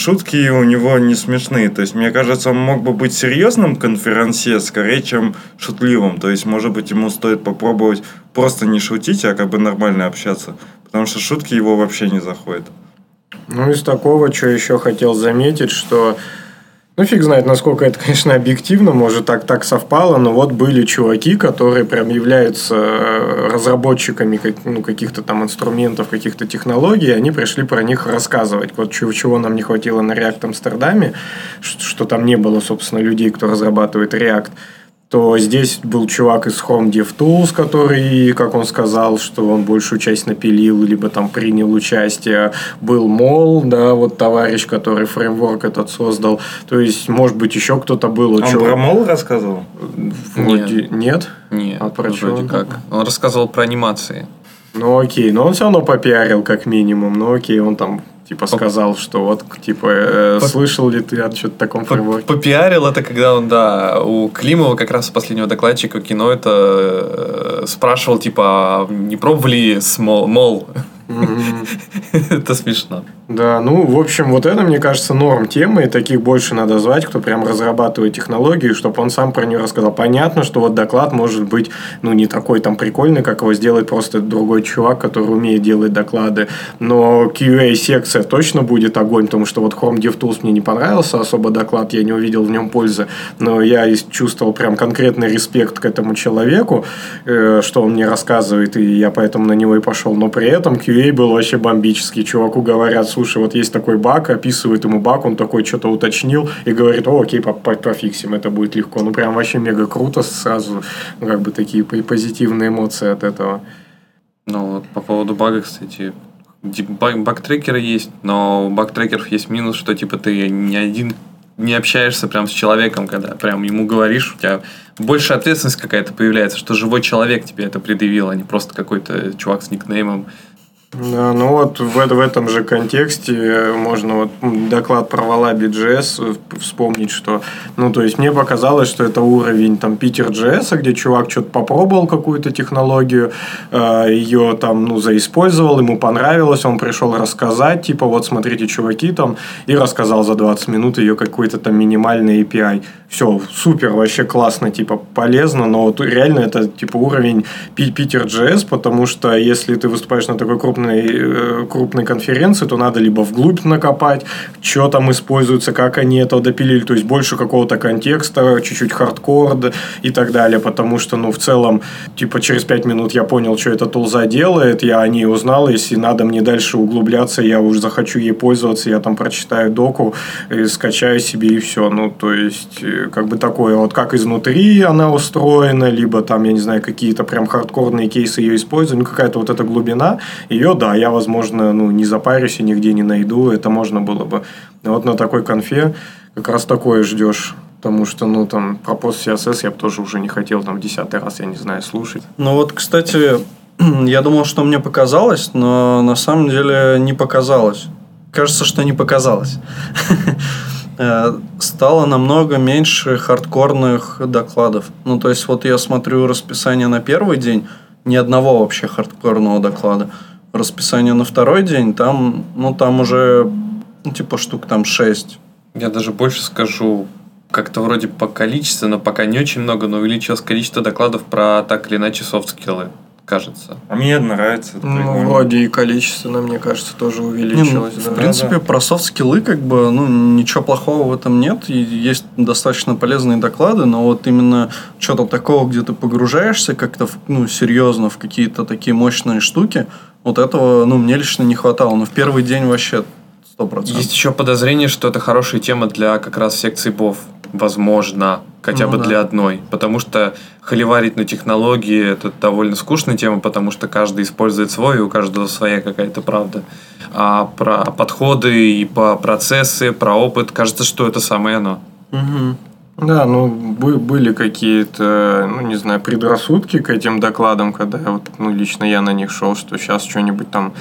шутки у него не смешные. То есть, мне кажется, он мог бы быть серьезным конференсе скорее, чем шутливым. То есть, может быть, ему стоит попробовать просто не шутить, а как бы нормально общаться. Потому что шутки его вообще не заходят. Ну, из такого, что еще хотел заметить, что ну, фиг знает, насколько это, конечно, объективно, может, так, так совпало, но вот были чуваки, которые прям являются э, разработчиками ну, каких-то там инструментов, каких-то технологий, они пришли про них рассказывать. Вот чего, чего нам не хватило на React Амстердаме, что, что там не было, собственно, людей, кто разрабатывает React то здесь был чувак из Chrome DevTools, который, как он сказал, что он большую часть напилил, либо там принял участие. Был Мол, да, вот товарищ, который фреймворк этот создал. То есть, может быть, еще кто-то был. Он чего... про Мол рассказывал? Вроде... Нет. Нет? А про вроде как. Он рассказывал про анимации. Ну окей, но он все равно попиарил как минимум. Ну окей, он там типа сказал, что вот, типа, э, слышал ли ты о что-то таком фреймворке? Попиарил это, когда он, да, у Климова, как раз у последнего докладчика кино, это э, спрашивал, типа, а не пробовали с мол, мол Это смешно. Да, ну, в общем, вот это, мне кажется, норм темы, и таких больше надо звать, кто прям разрабатывает технологию, чтобы он сам про нее рассказал. Понятно, что вот доклад может быть, ну, не такой там прикольный, как его сделает просто другой чувак, который умеет делать доклады, но QA-секция точно будет огонь, потому что вот Chrome DevTools мне не понравился особо доклад, я не увидел в нем пользы, но я чувствовал прям конкретный респект к этому человеку, э, что он мне рассказывает, и я поэтому на него и пошел, но при этом QA QA был вообще бомбический. Чуваку говорят, слушай, вот есть такой баг, описывают ему баг, он такой что-то уточнил и говорит, о, окей, пофиксим, это будет легко. Ну, прям вообще мега круто, сразу ну, как бы такие позитивные эмоции от этого. Ну, вот по поводу бага, кстати, баг-трекеры есть, но у баг-трекеров есть минус, что типа ты не один не общаешься прям с человеком, когда прям ему говоришь, у тебя больше ответственность какая-то появляется, что живой человек тебе это предъявил, а не просто какой-то чувак с никнеймом Да, ну вот в, в этом же контексте э, можно вот доклад про Wallaby JS вспомнить, что, ну, то есть мне показалось, что это уровень там Питер JS, где чувак что-то попробовал какую-то технологию, э, ее там, ну, заиспользовал, ему понравилось, он пришел рассказать, типа, вот смотрите, чуваки там, и рассказал за 20 минут ее какой-то там минимальный API. Все, супер, вообще классно, типа, полезно, но вот реально это, типа, уровень Питер JS, потому что если ты выступаешь на такой крупной крупной, э, крупной конференции, то надо либо вглубь накопать, что там используется, как они это допилили, то есть больше какого-то контекста, чуть-чуть хардкор и так далее, потому что, ну, в целом, типа, через 5 минут я понял, что эта тулза делает, я о ней узнал, если надо мне дальше углубляться, я уже захочу ей пользоваться, я там прочитаю доку, и скачаю себе и все, ну, то есть, э, как бы такое, вот как изнутри она устроена, либо там, я не знаю, какие-то прям хардкорные кейсы ее использую, ну, какая-то вот эта глубина, ее ее, да, я, возможно, ну, не запарюсь и нигде не найду, это можно было бы. вот на такой конфе как раз такое ждешь. Потому что, ну, там, про пост CSS я бы тоже уже не хотел, там, десятый раз, я не знаю, слушать. Ну, вот, кстати, [clears throat] я думал, что мне показалось, но на самом деле не показалось. Кажется, что не показалось. [laughs] Э, стало намного меньше хардкорных докладов. Ну, то есть, вот я смотрю расписание на первый день, ни одного вообще хардкорного доклада расписание на второй день, там, ну, там уже, ну, типа, штук там 6. Я даже больше скажу, как-то вроде по количеству, но пока не очень много, но увеличилось количество докладов про так или иначе софт-скиллы кажется. А мне нравится. Ну, вроде и количественно, мне кажется, тоже увеличилось. Не, ну, да. В принципе, да, да. про софт-скиллы как бы, ну, ничего плохого в этом нет. И есть достаточно полезные доклады, но вот именно что-то такого, где ты погружаешься как-то, ну, серьезно в какие-то такие мощные штуки, вот этого, ну, мне лично не хватало. Но в первый день вообще 100%. Есть еще подозрение, что это хорошая тема для как раз секции БОВ. Возможно. Хотя ну, бы да. для одной. Потому что холиварить на технологии это довольно скучная тема, потому что каждый использует свой, и у каждого своя какая-то правда. А про подходы и по процессы, про опыт, кажется, что это самое оно. Угу. Да, ну были какие-то, ну не знаю, предрассудки к этим докладам, когда вот, ну лично я на них шел, что сейчас что-нибудь там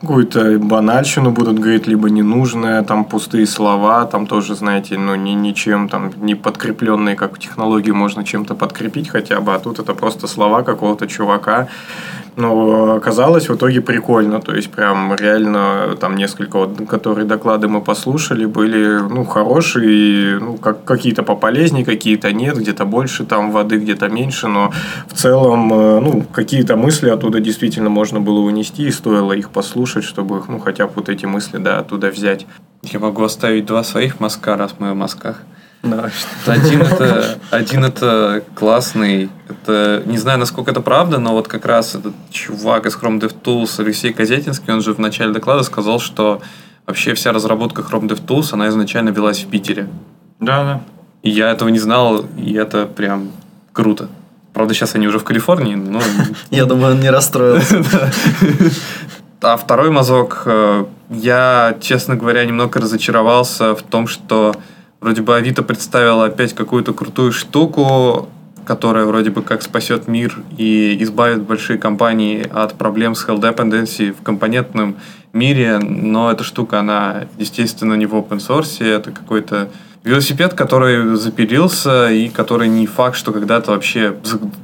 какую-то банальщину будут говорить, либо ненужное, там пустые слова, там тоже, знаете, ну ни, ничем там не подкрепленные, как в технологии можно чем-то подкрепить хотя бы, а тут это просто слова какого-то чувака, но оказалось в итоге прикольно. То есть, прям реально там несколько, вот, которые доклады мы послушали, были ну, хорошие, ну, как, какие-то пополезнее, какие-то нет, где-то больше там воды, где-то меньше, но в целом э, ну, какие-то мысли оттуда действительно можно было унести, и стоило их послушать, чтобы ну, хотя бы вот эти мысли да, оттуда взять. Я могу оставить два своих мазка, раз мы в мазках. Да. [laughs] Один это, один это классный, это, не знаю, насколько это правда, но вот как раз этот чувак из Chrome DevTools, Алексей Козятинский, он же в начале доклада сказал, что вообще вся разработка Chrome DevTools, она изначально велась в Питере. Да, да. И я этого не знал, и это прям круто. Правда, сейчас они уже в Калифорнии, но... [laughs] Я думаю, он не расстроился. [laughs] А второй мазок, э, я, честно говоря, немного разочаровался в том, что Вроде бы Авито представила опять какую-то крутую штуку, которая вроде бы как спасет мир и избавит большие компании от проблем с hell dependency в компонентном мире, но эта штука, она, естественно, не в open source, это какой-то велосипед, который запилился и который не факт, что когда-то вообще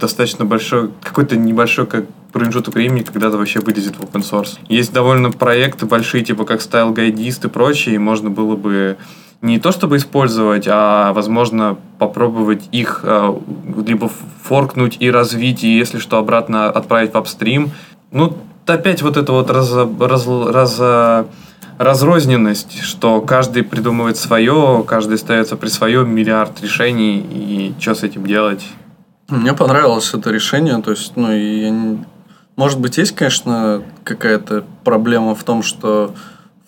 достаточно большой, какой-то небольшой как промежуток времени когда-то вообще вылезет в open source. Есть довольно проекты большие, типа как Style Guideist и прочие, и можно было бы не то чтобы использовать, а возможно попробовать их э, либо форкнуть и развить, и если что, обратно отправить в апстрим. Ну, опять вот это вот раз, раз, раз, разрозненность, что каждый придумывает свое, каждый остается при своем миллиард решений, и что с этим делать? Мне понравилось это решение, то есть, ну, и может быть, есть, конечно, какая-то проблема в том, что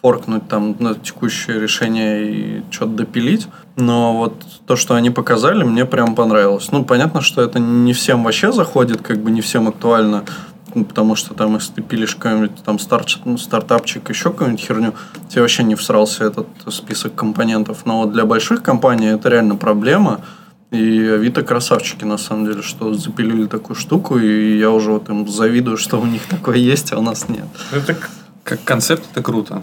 форкнуть там на текущее решение и что-то допилить. Но вот то, что они показали, мне прям понравилось. Ну, понятно, что это не всем вообще заходит, как бы не всем актуально, ну, потому что там, если ты пилишь какой-нибудь там старт, ну, стартапчик, еще какую-нибудь херню, тебе вообще не всрался этот список компонентов. Но вот для больших компаний это реально проблема. И Авито красавчики, на самом деле, что запилили такую штуку, и я уже вот им завидую, что у них такое есть, а у нас нет. Это Как концепт это круто.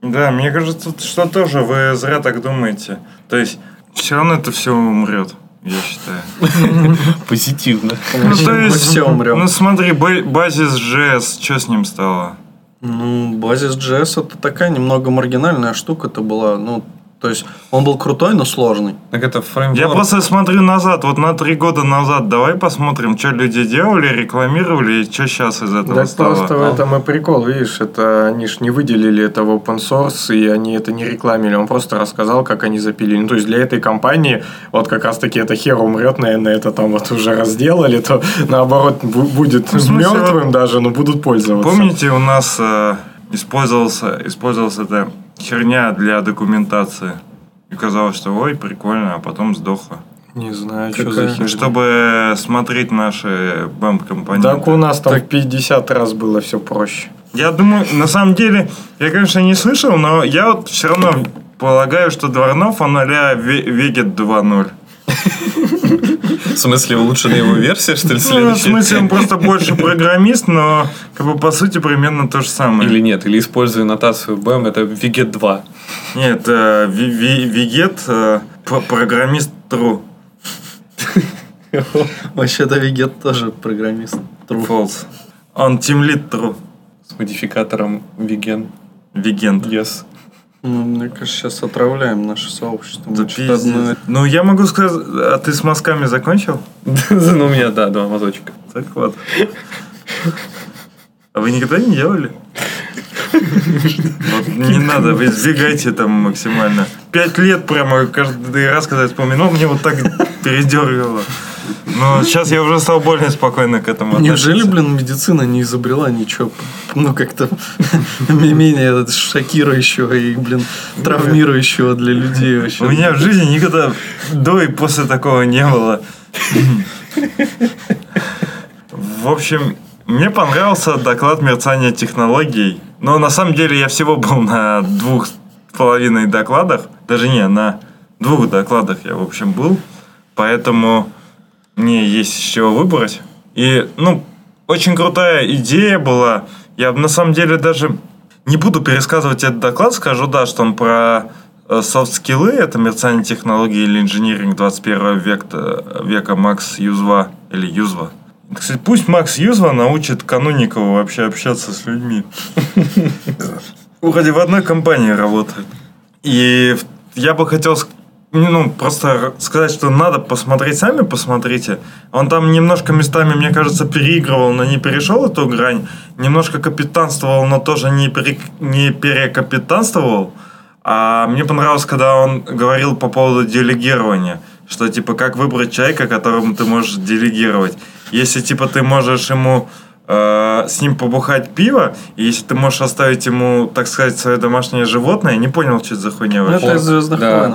Да, мне кажется, что тоже вы зря так думаете. То есть, все равно это все умрет, я считаю. [laughs] Позитивно. Ну, то Мы есть, все умрем. Ну, смотри, ба- базис JS, что с ним стало? Ну, базис JS это такая немного маргинальная штука-то была. Ну, то есть он был крутой, но сложный. Так это фреймворк. Я просто смотрю назад, вот на три года назад. Давай посмотрим, что люди делали, рекламировали, и что сейчас из этого Так стало. просто в этом и прикол, видишь, это они ж не выделили это в open source, и они это не рекламили, он просто рассказал, как они запилили. Ну, то есть для этой компании, вот как раз таки это хер умрет, наверное, это там вот уже разделали, то наоборот бу- будет Ну, смысле, мертвым даже, но будут пользоваться. Помните, у нас э, использовался, использовалась эта херня для документации? И казалось, что ой, прикольно, а потом сдохла. Не знаю, что Какая? за херня. Чтобы смотреть наши БЭМ-компоненты. Так у нас там в 50 раз было все проще. Я думаю, на самом деле, я, конечно, не слышал, но я вот все равно полагаю, что Дворнов, он а-ля Ве- Вегет 2.0. В смысле, улучшенная его версия, что ли, Ну, в следующая? смысле, он просто больше программист, но как бы по сути примерно то же самое. Или нет, или используя нотацию BAM, это Viget 2. Нет, э, Ви- Ви- Вегет э, программист true. [laughs] Вообще-то Вигет тоже программист. True. False. Он тимлит true. С модификатором Vigen. Вегент. Yes. Ну, мне кажется, сейчас отравляем наше сообщество. Да одно-. Ну, я могу сказать, а ты с мазками закончил? [laughs] Ну, у меня, да, два мазочка. Так вот. А вы никогда не делали? Вот не надо, вы избегайте там максимально. Пять лет прямо каждый раз, когда я вспоминал, мне вот так передергивало. Но сейчас я уже стал более спокойно к этому Неужели, относиться. блин, медицина не изобрела ничего, ну, как-то [laughs] менее шокирующего и, блин, травмирующего для людей вообще? У меня в жизни никогда до и после такого не было. В общем, мне понравился доклад мерцания технологий. Но на самом деле я всего был на двух с половиной докладах. Даже не, на двух докладах я, в общем, был. Поэтому мне есть из чего выбрать. И, ну, очень крутая идея была. Я на самом деле даже не буду пересказывать этот доклад, скажу, да, что он про софт-скиллы, это мерцание технологий или инжиниринг 21 века, века Макс Юзва или Юзва. Кстати, пусть Макс Юзва научит Кануникову вообще общаться с людьми. [laughs] Вроде в одной компании работает. И я бы хотел ну, просто сказать, что надо посмотреть, сами посмотрите. Он там немножко местами, мне кажется, переигрывал, но не перешел эту грань. Немножко капитанствовал, но тоже не, пере- не перекапитанствовал. А мне понравилось, когда он говорил по поводу делегирования. Что, типа, как выбрать человека, которому ты можешь делегировать. Если, типа, ты можешь ему э, с ним побухать пиво, и если ты можешь оставить ему, так сказать, свое домашнее животное, я не понял, что это за хуйня Ну, вообще. это из «Звездных Да, войн».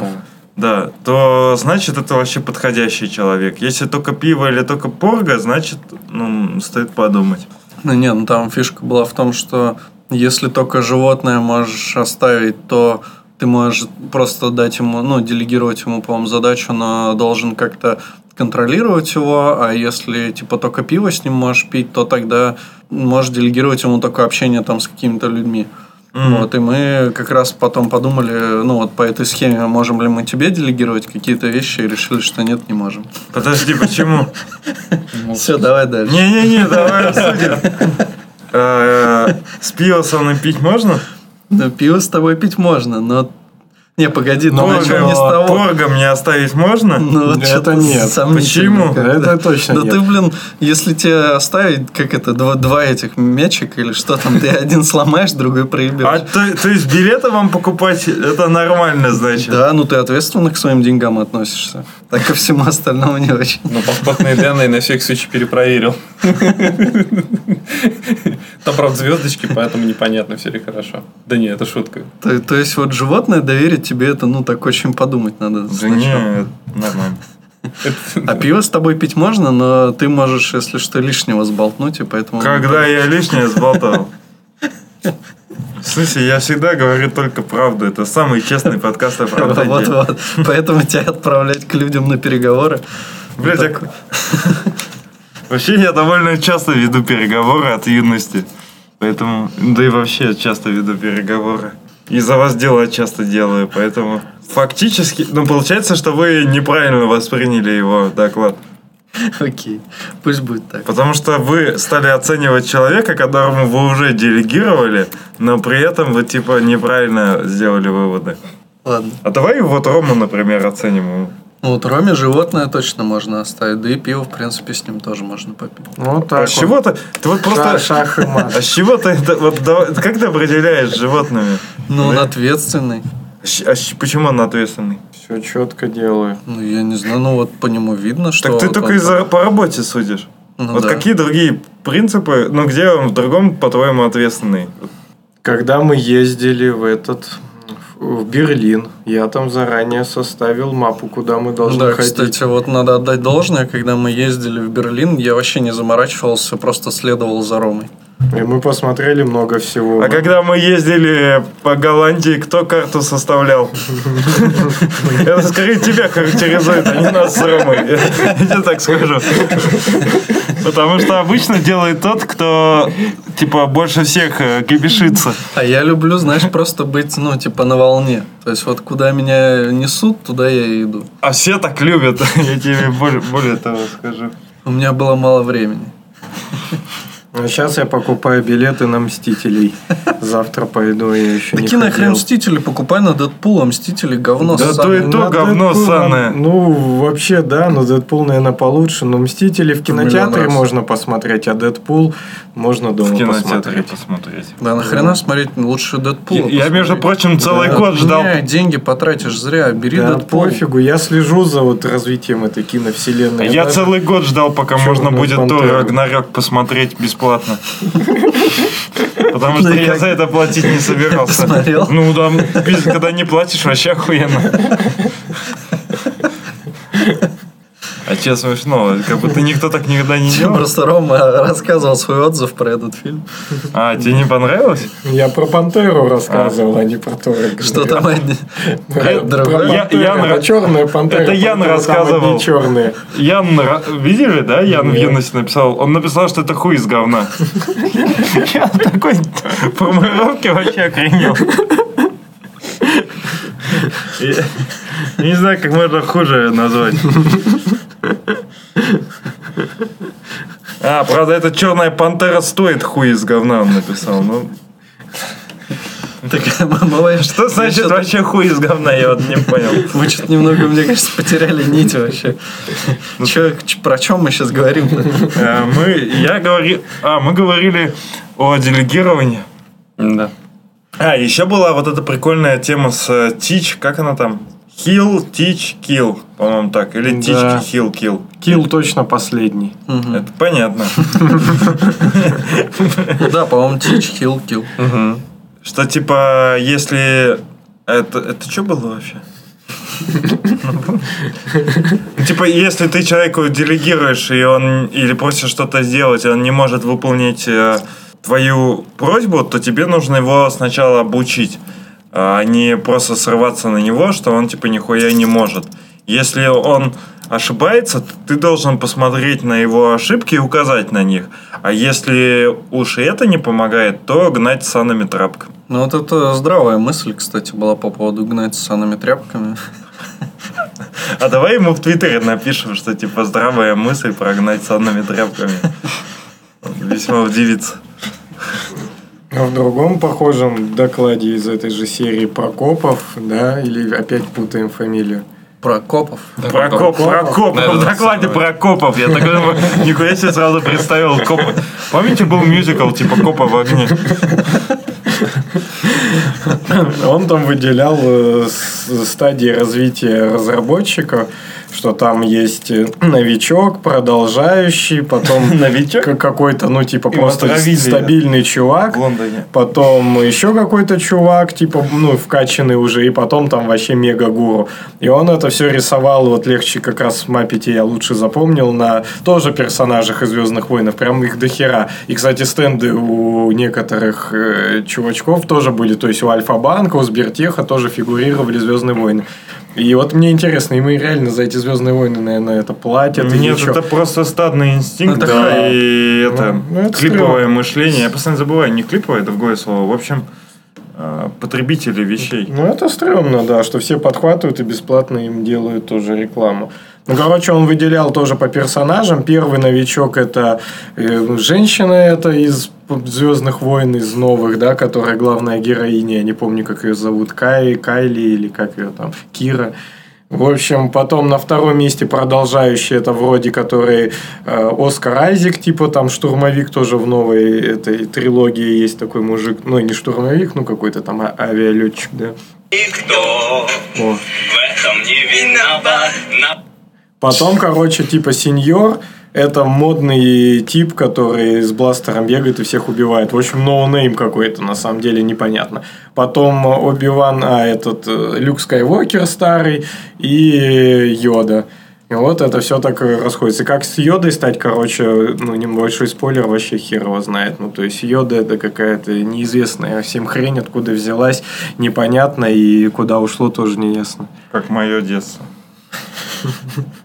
Да. То значит это вообще подходящий человек. Если только пиво или только порга, значит, ну, стоит подумать. Ну, не, ну там фишка была в том, что если только животное можешь оставить, то ты можешь просто дать ему, ну, делегировать ему, по-моему, задачу, но должен как-то контролировать его, а если, типа, только пиво с ним можешь пить, то тогда можешь делегировать ему только общение там с какими-то людьми. Вот, и мы как раз потом подумали, ну, вот по этой схеме, можем ли мы тебе делегировать какие-то вещи, и решили, что нет, не можем. Подожди, почему? Все, давай дальше. Не-не-не, давай [laughs] обсудим. Э, С пива со мной пить можно? Ну, пиво с тобой пить можно, но... Не, погоди, ну Но начнем не с того. Порга мне оставить можно? Ну, вот Это что-то нет. Почему? Это точно Да нет. ты, блин, если тебе оставить, как это, два, этих мячика или что там, ты один сломаешь, другой проебешь. А то, есть билеты вам покупать, это нормально, значит? Да, ну ты ответственно к своим деньгам относишься. Так ко всему остальному не очень. Но паспортные данные на всякий случай перепроверил. Там, правда, звездочки, поэтому непонятно, все ли хорошо. Да не, это шутка. То, то есть вот животное доверить тебе это, ну так очень подумать надо. Да сначала. не, нормально. А пиво с тобой пить можно, но ты можешь, если что, лишнего сболтнуть, и поэтому... Когда я лишнее сболтал. В смысле, я всегда говорю только правду. Это самый честный подкаст о правде. Вот, вот. Поэтому тебя отправлять к людям на переговоры. Блядь, а- Вообще, я довольно часто веду переговоры от юности. Поэтому, да и вообще часто веду переговоры. И за вас дела часто делаю, поэтому фактически, ну, получается, что вы неправильно восприняли его доклад. Окей, пусть будет так. Потому что вы стали оценивать человека, которому вы уже делегировали, но при этом вы, типа, неправильно сделали выводы. Ладно. А давай вот Рому, например, оценим. Ну, вот Роме животное точно можно оставить, да и пиво, в принципе, с ним тоже можно попить. Вот А так с вот. чего ты? Ты вот просто... Ша- Шах и мат. А с чего ты это... Вот, как ты определяешь животными? Ну, он ответственный. А а почему он ответственный? Все четко делаю. Ну, я не знаю, ну вот по нему видно, что... Так ты вот только из-за по работе судишь. Ну вот да. какие другие принципы, ну где он в другом, по-твоему, ответственный? Когда мы ездили в этот в Берлин, я там заранее составил мапу, куда мы должны Да, ходить. кстати, вот надо отдать должное, когда мы ездили в Берлин, я вообще не заморачивался, просто следовал за Ромой. И мы посмотрели много всего. А когда мы ездили по Голландии, кто карту составлял? Это скорее тебя характеризует, а не нас с Ромой. Я тебе так скажу. Потому что обычно делает тот, кто, типа, больше всех э, кипишится. А я люблю, знаешь, просто быть, ну, типа, на волне. То есть, вот куда меня несут, туда я и иду. А все так любят, я тебе более, более того скажу. У меня было мало времени. А сейчас я покупаю билеты на Мстителей. Завтра пойду, я еще не Какие нахрен. Мстители? Покупай на Дэдпула. Мстители говно Да то и то. На говно ссаное. Ну, вообще, да, но Дэдпул, наверное, получше. Но Мстители в кинотеатре можно посмотреть, а Дэдпул можно дома В кинотеатре посмотреть. посмотреть. Да нахрена смотреть лучше Дэдпула? Я, между прочим, целый Да. год ждал. Не, деньги потратишь зря. Бери Да, Дэдпул. пофигу, я слежу за вот развитием этой киновселенной. Я целый год ждал, пока можно будет Тор. Рагнарёк посмотреть бесплатно. [laughs] Потому что Ну и я за это платить не собирался. Ну да, когда не платишь, вообще охуенно. А че смешно? Как будто никто так никогда не делал. Просто Рома рассказывал свой отзыв про этот фильм. А, тебе не понравилось? Я про Пантеру рассказывал, а, не про Тора. Что там одни... [laughs] Ян черная пантера. Это Ян рассказывал. черные. Ян, видели, да? Ян в юности написал. Он написал, что это хуй из говна. [laughs] Я такой формулировки вообще охренел. [laughs] Я не знаю, как можно хуже назвать. А, правда, эта черная пантера стоит хуй из говна, он написал. Ну, Так, мы- что значит что-то- вообще хуй из говна, я вот не понял. Мы что-то немного, мне кажется, потеряли нить вообще. Ну, Чё- ч- про чем мы сейчас говорим? Э, Мы, я говорил, а, мы говорили о делегировании. Да. А, еще была вот эта прикольная тема с э, Teach, как она там? Heal, Teach, Kill, по-моему, так. Или Teach, Да. Heal, Kill. Килл точно последний. Это понятно. Да, по-моему, Тич, Хилл, Килл. Что типа, если... Это, это что было вообще? Ну, Типа, если ты человеку делегируешь, и он или просишь что-то сделать, и он не может выполнить э, твою просьбу, то тебе нужно его сначала обучить, а не просто срываться на него, что он типа нихуя не может. Если он ошибается, ты должен посмотреть на его ошибки и указать на них. А если уж и это не помогает, то гнать санными тряпками. Ну, вот это здравая мысль, кстати, была по поводу гнать с санными тряпками. А давай ему в Твиттере напишем, что типа здравая мысль прогнать санными тряпками. Весьма удивится. А в другом похожем докладе из этой же серии Прокопов, да, или опять путаем фамилию. Прокопов. Прокоп, Прокоп, Да, да, в да, докладе. Прокопов. Я такой думаю, нихуя себе сразу представил копы. Помните, был мюзикл типа Копа в огне? Он там выделял э, стадии развития разработчика, что там есть э, [clears throat] новичок, продолжающий, потом [laughs] Новичок? какой-то, ну, типа, просто стабильный чувак. Потом еще какой-то чувак, типа, ну, вкачанный уже, и потом там вообще мега-гуру. И он это все рисовал, вот легче как раз в Маппете я лучше запомнил, на тоже персонажах из Звездных войнов, прям их дохера. И, кстати, стенды у некоторых э, чувачков тоже были, то есть у Альфа-Банка, у Сбертеха тоже фигурировали Звездные войны. И вот мне интересно, им реально за эти Звездные войны, наверное, это платят? Нет, это просто стадный инстинкт, Ну, да, и это, Ну, ну, это клиповое стрёмно. мышление. Я постоянно забываю, не клиповое, другое слово. В общем, потребители вещей. Ну, это стрёмно, да, что все подхватывают и бесплатно им делают тоже рекламу. Ну, короче, он выделял тоже по персонажам. Первый новичок это э, женщина это из Звездных войн, из новых, да, которая главная героиня. Я не помню, как ее зовут. Кай, Кайли или как ее там, Кира. В общем, потом на втором месте продолжающий, это вроде который э, Оскар Айзек, типа там штурмовик тоже в новой этой трилогии есть такой мужик, ну не штурмовик, ну какой-то там а- авиалетчик, да. Никто О. в этом не виноват. Потом, короче, типа сеньор, это модный тип, который с бластером бегает и всех убивает. В общем, noname какой-то, на самом деле, непонятно. Потом Оби-Ван, а этот э, Люк Скайуокер старый и Йода. И вот это все так расходится. Как с Йодой стать, короче, ну, небольшой спойлер, вообще хер его знает. Ну, то есть, Йода это какая-то неизвестная всем хрень, откуда взялась, непонятно, и куда ушло, тоже неясно. Как мое детство. [laughs]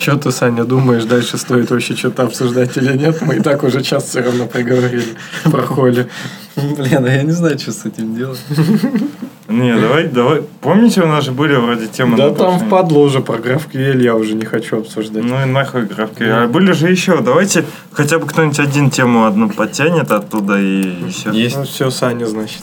Что ты, Саня, думаешь, дальше стоит вообще что-то обсуждать или нет? Мы и так уже час все равно проговорили про Холли. Блин, а я не знаю, что с этим делать. Не, давай, давай. Помните, у нас же были вроде темы Да там впадло уже про GraphQL, я уже не хочу обсуждать. Ну и нахуй графки. А были же еще. Давайте хотя бы кто-нибудь один тему одну подтянет оттуда и все. Есть. Ну все, Саня, значит.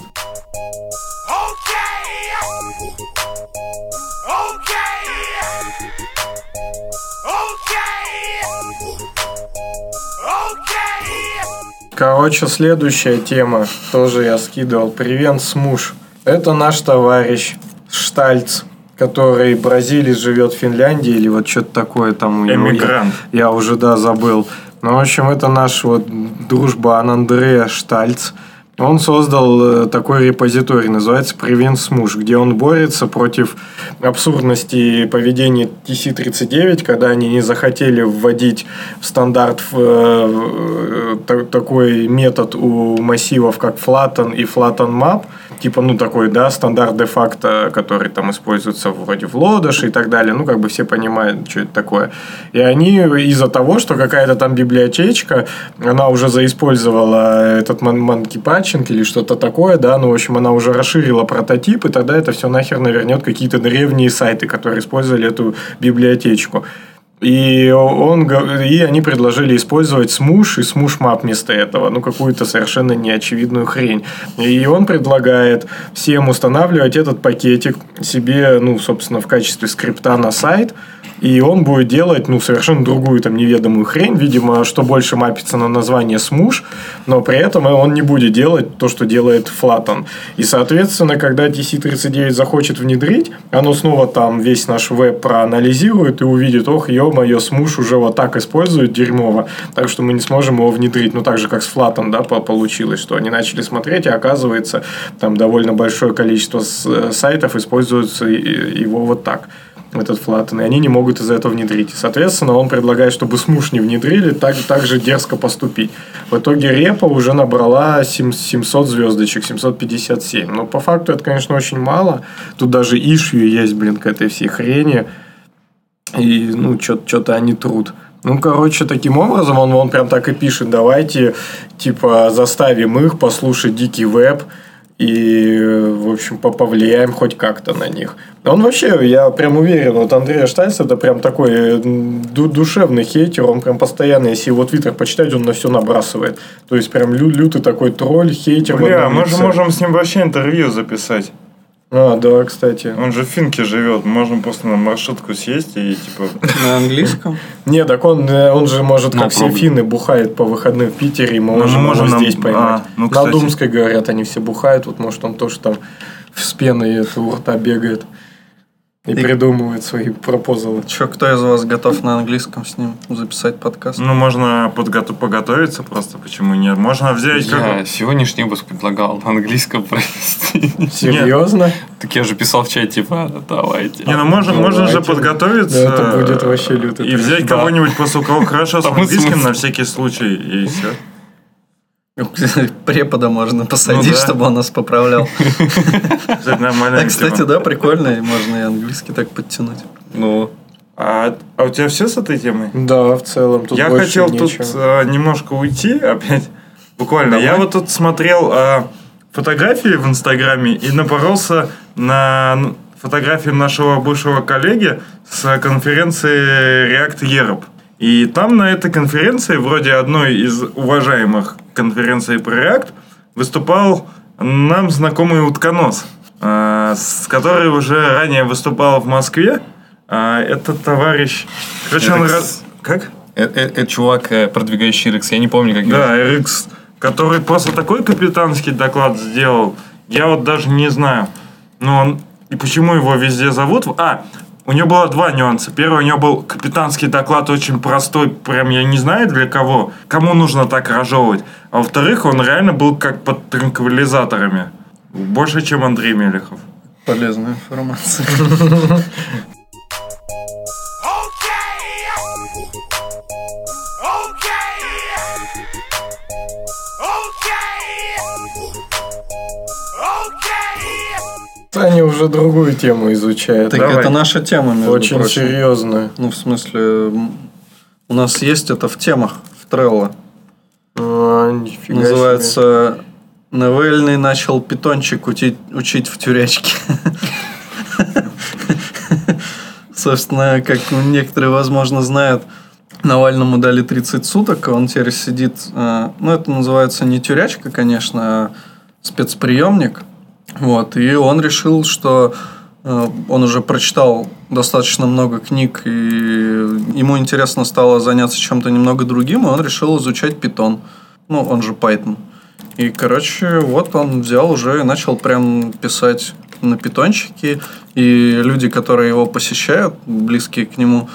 Короче, следующая тема, тоже я скидывал. Привет, Смуш. Это наш товарищ Штальц, который бразилец живет в Финляндии или вот что-то такое там у него. Эмигрант. Я, я уже, да, забыл. Ну, в общем, это наш вот дружбан Андреа Штальц. Он создал э, такой репозиторий, называется Prevent Smush, где он борется против абсурдности поведения TC39, когда они не захотели вводить в стандарт э, э, та- такой метод у массивов, как Flatten и Flatten Map, типа, ну, такой, да, стандарт де-факто, который там используется вроде в Лодыше и так далее, ну, как бы все понимают, что это такое. И они из-за того, что какая-то там библиотечка, она уже заиспользовала этот ман- patching или что-то такое, да, ну, в общем, она уже расширила прототип, и тогда это все нахер навернет какие-то древние сайты, которые использовали эту библиотечку. И, он, и они предложили использовать смуш и смуш мап вместо этого. Ну, какую-то совершенно неочевидную хрень. И он предлагает всем устанавливать этот пакетик себе, ну, собственно, в качестве скрипта на сайт. И он будет делать, ну, совершенно другую там неведомую хрень. Видимо, что больше мапится на название смуш, но при этом он не будет делать то, что делает Flatten. И, соответственно, когда TC39 захочет внедрить, оно снова там весь наш веб проанализирует и увидит, ох, ё-моё, смуш уже вот так использует дерьмово, так что мы не сможем его внедрить. Ну, так же, как с Flatten, да, по- получилось, что они начали смотреть, и оказывается, там довольно большое количество э, сайтов используются его вот так этот Flatten, и они не могут из-за этого внедрить. Соответственно, он предлагает, чтобы смуш не внедрили, так, так же дерзко поступить. В итоге репа уже набрала сем- 700 звездочек, 757. Но по факту это, конечно, очень мало. Тут даже ишью есть, блин, к этой всей хрени. И, ну, что-то они труд. Ну, короче, таким образом он, он прям так и пишет, давайте, типа, заставим их послушать дикий веб и, в общем, по- повлияем хоть как-то на них. Он вообще, я прям уверен, вот Андрей Штальц это прям такой ду- душевный хейтер, он прям постоянно, если его твиттер почитать, он на все набрасывает. То есть, прям лю- лютый такой тролль, хейтер. Бля, мы же можем с ним вообще интервью записать. А, да, кстати. Он же в Финке живет. Можем просто на маршрутку съесть и типа... [laughs] На английском? Не, так он, э, он же может, как все финны, бухает по выходным в Питере, и мы Ну, можем его здесь поймать. а, ну, На. Думской, говорят, они все бухают, вот может он тоже там с пеной у рта бегает и, придумывает свои пропозалы. Че, кто из вас готов на английском с ним записать подкаст? Ну, можно подготов- поготовиться просто, почему нет? Можно взять как... Я сегодняшний выпуск предлагал на английском провести. Серьезно? Так я же писал в чате, типа, давайте. Не, ну можно, Ну, можно же подготовиться. Да, это будет вообще лютый И взять Да. кого-нибудь, просто у кого хорошо с и английским на всякий случай, и все. [laughs] Препода можно посадить, Ну да. чтобы он нас поправлял. [laughs] Кстати, [laughs] да, прикольно, и можно и английский так подтянуть. Ну, А, а у тебя все с этой темой? Да, в целом тут я хотел нечего. тут э, немножко уйти опять. Буквально. Я Давай. вот тут смотрел э, фотографии в Инстаграме и напоролся на фотографии нашего бывшего коллеги с конференции React Europe. И там на этой конференции, вроде одной из уважаемых конференций про React, выступал нам знакомый утконос, э, с который уже ранее выступал в Москве. А этот товарищ... Короче, он... RX. раз- Как? это, это чувак, э, продвигающий RX, я не помню, как его Да, RX, который просто такой капитанский доклад сделал, я вот даже не знаю. Но он... И почему его везде зовут? А, у него было два нюанса. Первый, у него был капитанский доклад очень простой, прям я не знаю для кого, кому нужно так разжевывать. А во-вторых, он реально был как под транквилизаторами. Больше, чем Андрей Мелехов. Полезная информация. [laughs] Они уже другую тему изучают. Так Давай. это наша тема, между Очень прочим. серьезную. Ну, в смысле, у нас есть это в темах, в Трелло. А, нифига Называется «Новельный начал питончик учить, учить в тюрячке». Собственно, как некоторые, возможно, знают, Навальному дали 30 суток, он теперь сидит... э, Ну, это называется не тюрячка, конечно, а спецприемник. Вот, и он решил, что э, он уже прочитал достаточно много книг, и ему интересно стало заняться чем-то немного другим, и он решил изучать питон. Ну, он же Python. И, короче, вот он взял уже и начал прям писать на питончике. И люди, которые его посещают, близкие к нему,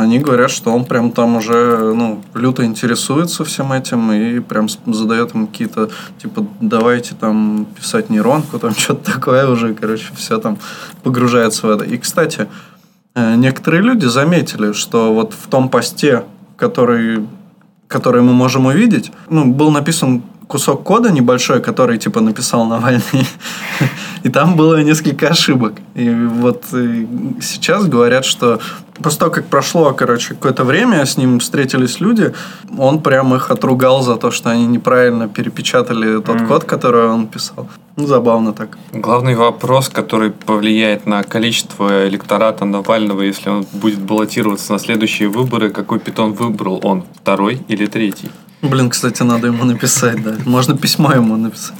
они говорят, что он прям там уже ну, люто интересуется всем этим и прям задает им какие-то, типа, давайте там писать нейронку, там [laughs] что-то такое уже, короче, все там погружается в это. И, кстати, э, некоторые люди заметили, что вот в том посте, который, который мы можем увидеть, ну, был написан кусок кода небольшой, который типа написал Навальный, [laughs] и там было несколько ошибок. И вот э, сейчас говорят, что после того, как прошло, короче, какое-то время, с ним встретились люди, он прям их отругал за то, что они неправильно перепечатали тот код, который он писал. Ну, забавно так. Главный вопрос, который повлияет на количество электората Навального, если он будет баллотироваться на следующие выборы, какой питон выбрал он, второй или третий? Блин, кстати, надо ему написать, да. Можно письмо ему написать.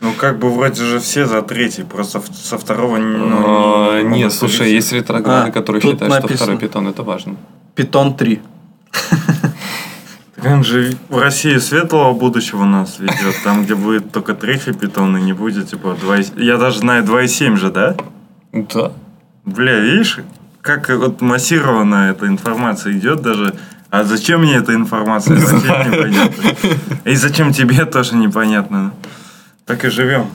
Ну, как бы вроде же все за третий, просто со второго не- ну, А, не Нет, могут слушай, перейти. есть ретрограды, А, которые считают, что написано. второй питон это важно. Питон 3. Так он же в России светлого будущего нас ведет, там, где будет только третий питон, и не будет, типа, 2, я даже знаю 2,7 же, да? Да. Бля, видишь, как вот массированно эта информация идет даже. А зачем мне эта информация? Зачем непонятно. И зачем тебе тоже непонятно. Так и живем.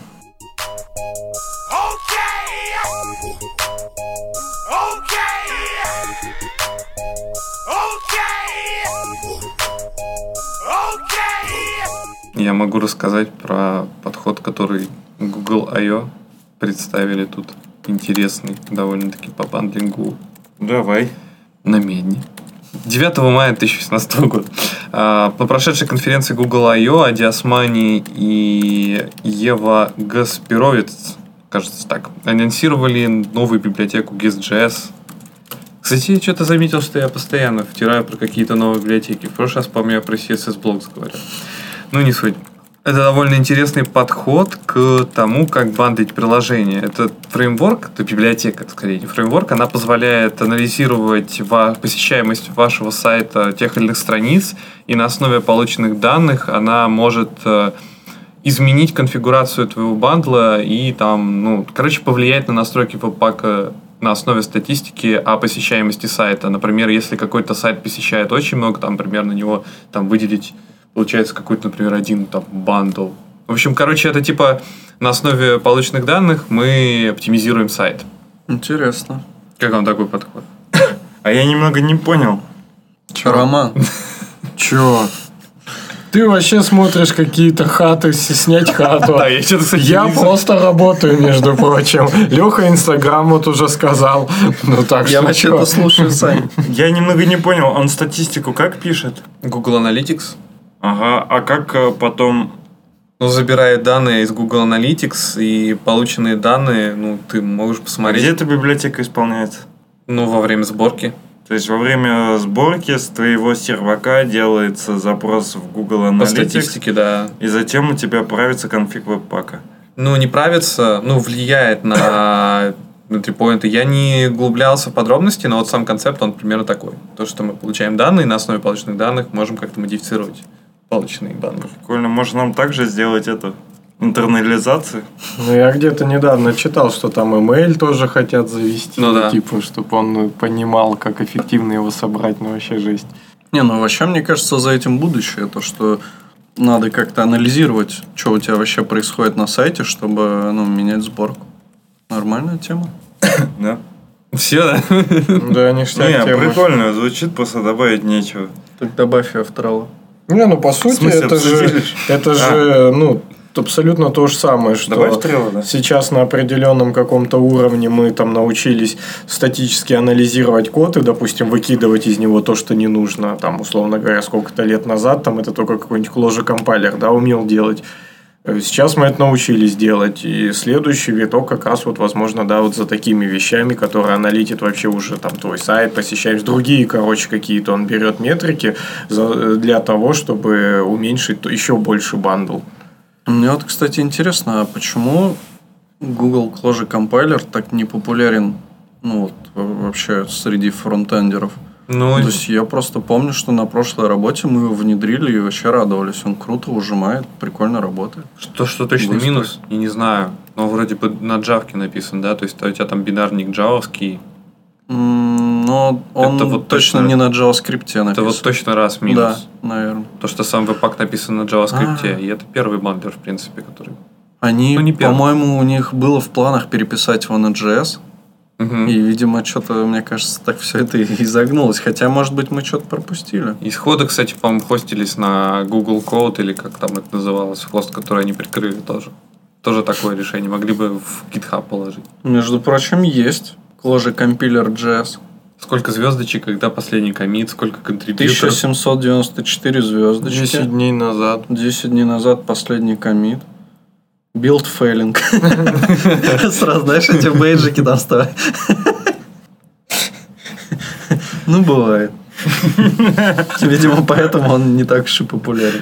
Я могу рассказать про подход, который Google I.O. представили тут. Интересный, довольно-таки по бандлингу Давай. на медне. 9 мая 2018 года. А, По прошедшей конференции Google I.O. Ади Османи и Ева Гаспировец, кажется так, анонсировали новую библиотеку GIS.js. Кстати, я что-то заметил, что я постоянно втираю про какие-то новые библиотеки. В прошлый раз, по-моему, я про CSS Blocks говорил. Ну, не суть. Это довольно интересный подход к тому, как бандлить приложение. Это фреймворк, это библиотека, скорее, не фреймворк, она позволяет анализировать ва- посещаемость вашего сайта тех или иных страниц, и на основе полученных данных она может э, изменить конфигурацию твоего бандла и там, ну, короче, повлиять на настройки веб-пака на основе статистики о посещаемости сайта. Например, если какой-то сайт посещает очень много, там, например, на него там выделить, получается, какой-то, например, один там бандл. В общем, короче, это типа на основе полученных данных мы оптимизируем сайт. Интересно. Как вам такой подход? [coughs] А я немного не понял. Роман, [laughs] Чё? Ты вообще смотришь какие-то хаты, снять хату. [laughs] Да, я что-то, кстати, Я просто работаю, между прочим. Леха Инстаграм вот уже сказал. Ну так Я что вообще-то чё? слушаю [laughs] Сань. Я немного не понял, он статистику как пишет? Google Analytics. Ага, а как э, потом... Ну, забирает данные из Google Analytics, и полученные данные, ну, ты можешь посмотреть, Где эта библиотека исполняется? ну, во время сборки. То есть во время сборки с твоего сервака делается запрос в Google По Analytics, статистике, да. и затем у тебя правится конфиг веб-пака. Ну, не правится, ну, влияет на [coughs] трипоинты. Я не углублялся в подробности, но вот сам концепт, он примерно такой. То, что мы получаем данные, на основе полученных данных можем как-то модифицировать полученные данные. Прикольно, может нам также сделать это? Интернализацию? Ну, я где-то недавно читал, что там email тоже хотят завести. Ну да. Типа, чтобы он ну, понимал, как эффективно его собрать. Ну, вообще жесть. Не, ну вообще, мне кажется, за этим будущее. То, что надо как-то анализировать, что у тебя вообще происходит на сайте, чтобы ну, менять сборку. Нормальная тема. [coughs] Да? Все, да? Да, ништяк Не, прикольно, звучит, просто добавить нечего. Так добавь ее в трелло. Не, ну по сути, смысле, это же, это же, ну, абсолютно то же самое, что да? сейчас на определенном каком-то уровне мы там научились статически анализировать код и, допустим, выкидывать из него то, что не нужно. Там, условно говоря, сколько-то лет назад там это только какой-нибудь кложа-компайлер, да, умел делать. Сейчас мы это научились делать. И следующий виток как раз вот, возможно, да, вот за такими вещами, которые аналитит вообще уже там твой сайт, посещаешь другие, короче, какие-то. Он берет метрики за- для того, чтобы уменьшить еще больше бандл. Мне вот, кстати, интересно, а почему Google Clojure Compiler так не популярен ну, вот, вообще среди фронтендеров? Ну, То есть я просто помню, что на прошлой работе мы его внедрили и вообще радовались. Он круто ужимает, прикольно работает. что, что точно Быстро. минус, я не знаю. Но вроде бы на джавке написан, да? То есть у тебя там бинарник джавовский. Но он Это вот точно, точно- не на JavaScript написан. Это вот точно раз минус. Да, наверное. То, что сам веб-пак написан на JavaScript, А. и это первый бандлер, в принципе, который... Они, Ну, по-моему, у них было в планах переписать его на JS. Мгм. И, видимо, что-то, мне кажется, так все это и загнулось. Хотя, может быть, мы что-то пропустили. Исходы, кстати, по-моему, хостились на Google Code, или как там это называлось, хост, который они прикрыли тоже. Тоже такое решение. Могли бы в GitHub положить. Между прочим, есть Clojure Compiler JS. Сколько звездочек, когда последний комит, сколько контрибьюторов. 1794 звездочки. 10 дней назад. 10 дней назад последний комит. Build failing. [laughs] Сразу, знаешь, эти бейджики там ставят. Ну, бывает. Видимо, поэтому он не так уж и популярен.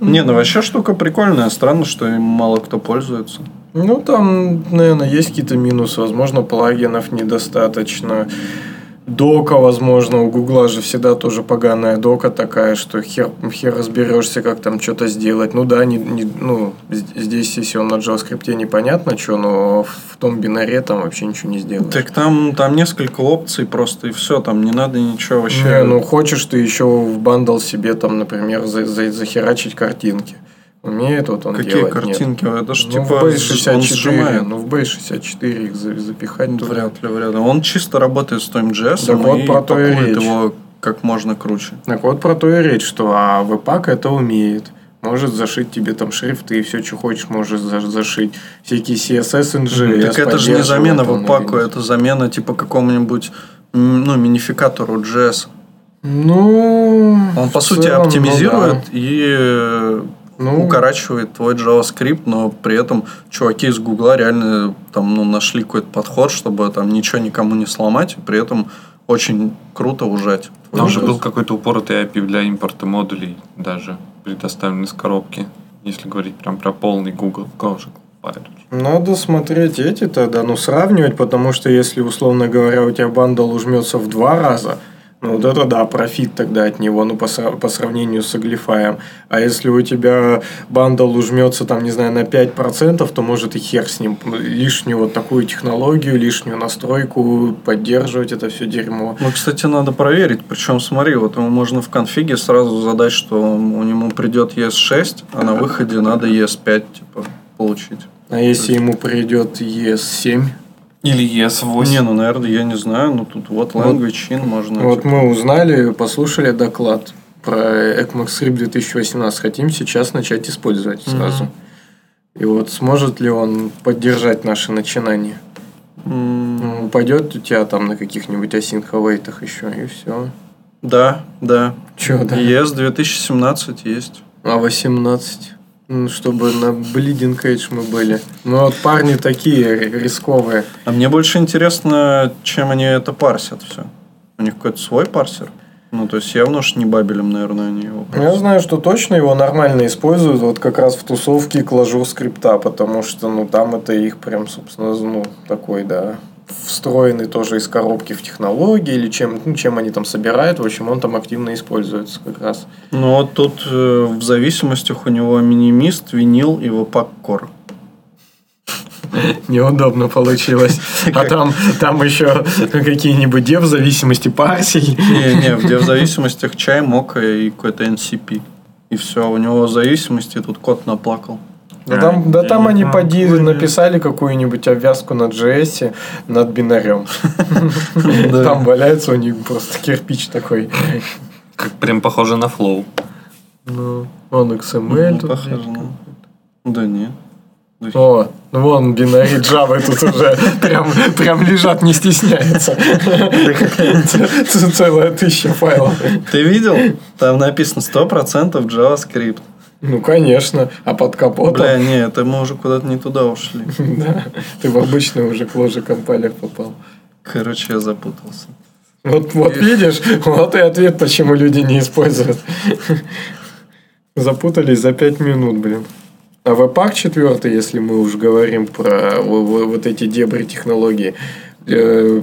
Не, ну вообще штука прикольная. Странно, что им мало кто пользуется. Ну, там, наверное, есть какие-то минусы. Возможно, плагинов недостаточно. Дока, возможно, у Гугла же всегда тоже поганая дока такая, что хер, хер разберешься, как там что-то сделать. Ну да, не, не- ну, здесь, если он на JavaScript непонятно что, но в том бинаре там вообще ничего не сделаешь. Так там, там несколько опций просто, и все. Там не надо ничего вообще... Не, ну хочешь ты еще в бандл себе там, например, за, за- захерачить картинки. Умеет вот он Какие делать? Нет. картинки? Это ж Ну, типа в он B64, сжимает. ну в B64 их за- запихать туда. Вряд ли, вряд ли. Он чисто работает с том JS Так вот и про то и речь. его как можно круче. Так вот про то и речь, что а веб-пак это умеет. Может зашить тебе там шрифты и все, что хочешь, можешь за- зашить. Всякие CSS, NG. так это же не замена веб-паку, это замена типа какому-нибудь ну, минификатору JS. Ну... Он, по сути, целом, ну оптимизирует да. и э, Ну. укорачивает твой JavaScript, но при этом чуваки из Гугла реально там, ну, нашли какой-то подход, чтобы там ничего никому не сломать, и при этом очень круто ужать. Там же был какой-то упоротый API для импорта модулей даже, предоставленный из коробки. Если говорить прям про полный Google Compiler. Надо смотреть эти тогда, ну, сравнивать, потому что если, условно говоря, у тебя бандл ужмется в два раза, вот это да, profit тогда от него, ну, по, по сравнению с Uglify 'ем. А если у тебя bundle ужмется, там, не знаю, на 5%, то может и хер с ним. Лишнюю вот такую технологию, лишнюю настройку поддерживать это все дерьмо. Ну, кстати, надо проверить. Причем, смотри, вот ему можно в config 'е сразу задать, что у него придет ES6, а на выходе надо ES5 типа, получить. А если ему придет ES7? Или ES8. Не, ну, наверное, я не знаю, но тут вот language in можно. Вот типа, мы узнали, послушали доклад. про ECMAScript 2018 хотим сейчас начать использовать сразу. И вот сможет ли он поддержать наши начинания? М, Ну, Упадет у тебя там на каких-нибудь await еще, и все. Да, да. Че, да? ES 2017 есть. А 18? Ну, чтобы на Bleeding Edge мы были. Ну, вот парни такие ри- рисковые. А мне больше интересно, чем они это парсят все. У них какой-то свой парсер. Ну, то есть явно уж не бабелем, наверное, они его Ну, Я знаю, что точно его нормально используют вот как раз в тусовке клажур скрипта, потому что, ну, там это их прям, собственно, ну, такой, да, встроенный тоже из коробки в технологии или чем, ну, чем они там собирают, в общем, он там активно используется как раз. Ну, вот тут э, в зависимостях у него минимист, винил и впак кор. [laughs] Неудобно получилось. А там, там еще какие-нибудь дев зависимости парсей. Не, не, в в зависимостях чай, мока и какой-то NCP. И все, у него в зависимости тут кот наплакал. Да там, да там они поди написали какую-нибудь обвязку на JS над бинарем. [laughs] Там валяется у них просто кирпич такой. Как прям похоже на флоу. Ну, он XML тут. Похоже на- Да нет. О, ну вон бинарий Java тут уже прям, прям лежат, не стесняется. Целая тысяча файлов. Ты видел? Там написано 100% JavaScript. Ну, конечно. А под капотом... Бля, не, это мы уже куда-то не туда ушли. [laughs] Да, ты в обычный уже кложи компайлер попал. Короче, я запутался. Вот, вот видишь, вот и ответ, почему люди не используют. Запутались за 5 минут, блин. А Webpack 4, если мы уж говорим про во- во- вот эти дебри технологии, э,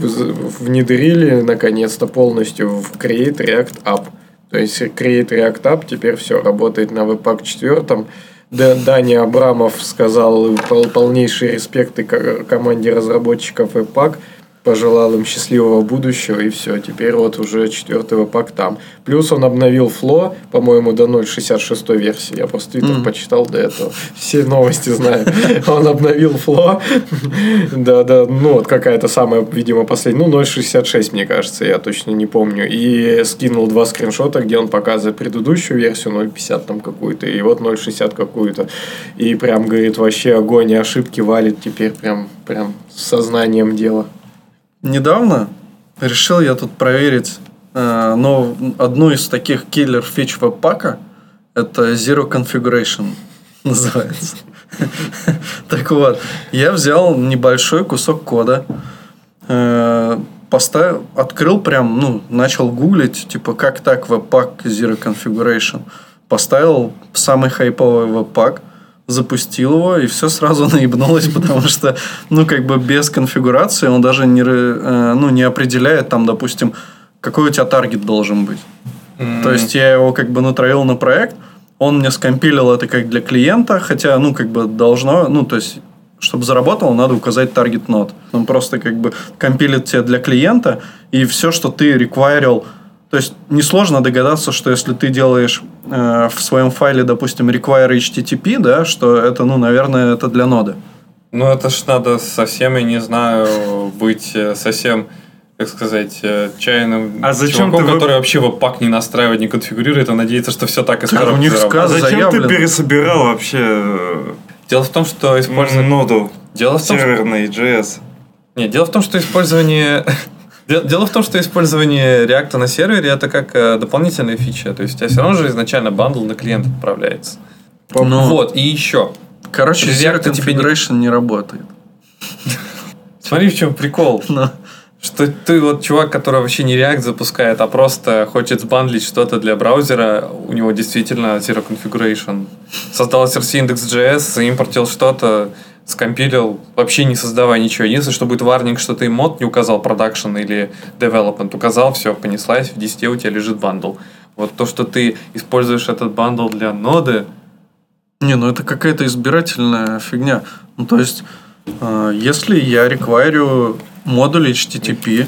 внедрили наконец-то полностью в Create React App. То есть Create React App теперь все работает на Webpack 4. Д- Дани Абрамов сказал пол- полнейший респект и ко- команде разработчиков Webpack пожелал им счастливого будущего, и все. Теперь вот уже четвертый веб-пак там. Плюс он обновил фло, по-моему, до 0.66 версии. Я просто твиттер почитал до этого. Все новости знаю. Он обновил фло. Да, да, ну вот какая-то самая, видимо, последняя. Ну, 0.66, мне кажется, я точно не помню. И скинул два скриншота, где он показывает предыдущую версию 0.50 там какую-то, и вот 0.60 какую-то. И прям, говорит, вообще огонь и ошибки валит теперь прям, прям сознанием дела. Недавно решил я тут проверить э, но одну из таких киллер фич веб-пака. Это Zero Configuration [laughs] называется. [laughs] Так вот, я взял небольшой кусок кода, э, поставил, открыл прям, ну, начал гуглить, типа, как так веб-пак Zero Configuration. Поставил самый хайповый веб-пак, запустил его, и все сразу [laughs] наебнулось, потому что, ну, как бы без конфигурации он даже не, э, ну, не определяет, там, допустим, какой у тебя таргет должен быть. То есть я его как бы натравил на проект, он мне скомпилил это как для клиента, хотя, ну, как бы должно, ну, то есть, чтобы заработало, надо указать таргет нод. Он просто как бы компилит тебе для клиента, и все, что ты реквайрил, то есть несложно догадаться, что если ты делаешь э, в своем файле, допустим, require HTTP, да, что это, ну, наверное, это для ноды. Ну, это ж надо совсем, я не знаю, быть э, совсем, как сказать, э, чайным А зачем чуваком, ты вы- который вообще веб-пак не настраивает, не конфигурирует, а надеется, что все так из А у них заработает. А сказ- зачем заявлено. ты пересобирал вообще э, Дело в том, что использование... ноду Дело в том, что... серверной JS? Нет, дело в том, что использование... Де- Дело в том, что использование React на сервере это как э, дополнительная фича. То есть у тебя все равно же изначально бандл на клиент отправляется. Ну, Вот, и еще. Короче, React тебе не- Configuration не работает. [laughs] Смотри, в чем прикол. [laughs] Ну. Что ты вот чувак, который вообще не React запускает, а просто хочет сбандлить что-то для браузера, у него действительно Zero Configuration. Создал SRC index.js, заимпортил что-то, скомпилил, вообще не создавая ничего. Единственное, что будет варнинг, что ты мод не указал, production или development, указал, все, понеслась, в 10 у тебя лежит бандл. Вот то, что ты используешь этот бандл для ноды, Не, ну это какая-то избирательная фигня. Ну, то есть, э, если я реквайрю модуль HTTP,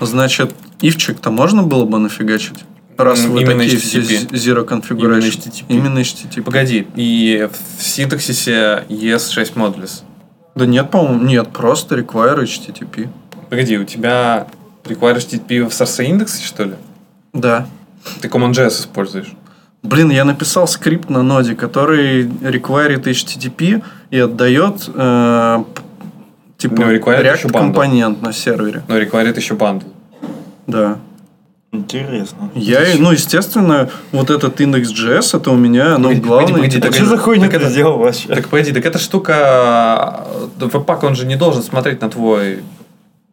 значит, ивчик-то можно было бы нафигачить? Раз вы именно такие все HTTP. Zero Configuration. Именно HTTP. Именно HTTP. Погоди, и в синтаксисе ES6 modules. Да нет, по-моему, нет, просто require HTTP. Погоди, у тебя require HTTP в source index 'е, что ли? Да. Ты CommonJS используешь. Блин, я написал скрипт на Node, который require 'ит HTTP и отдает э, типа React компонент на сервере. Но require 'ит еще bundle. Да. Интересно. Я, ну, естественно, вот этот index JS, это у меня, ну, Погоди, главный. погоди, А погоди, что за хуйню так ты это- сделал вообще? Так погоди, так эта штука... э, Webpack, он же не должен смотреть на твой...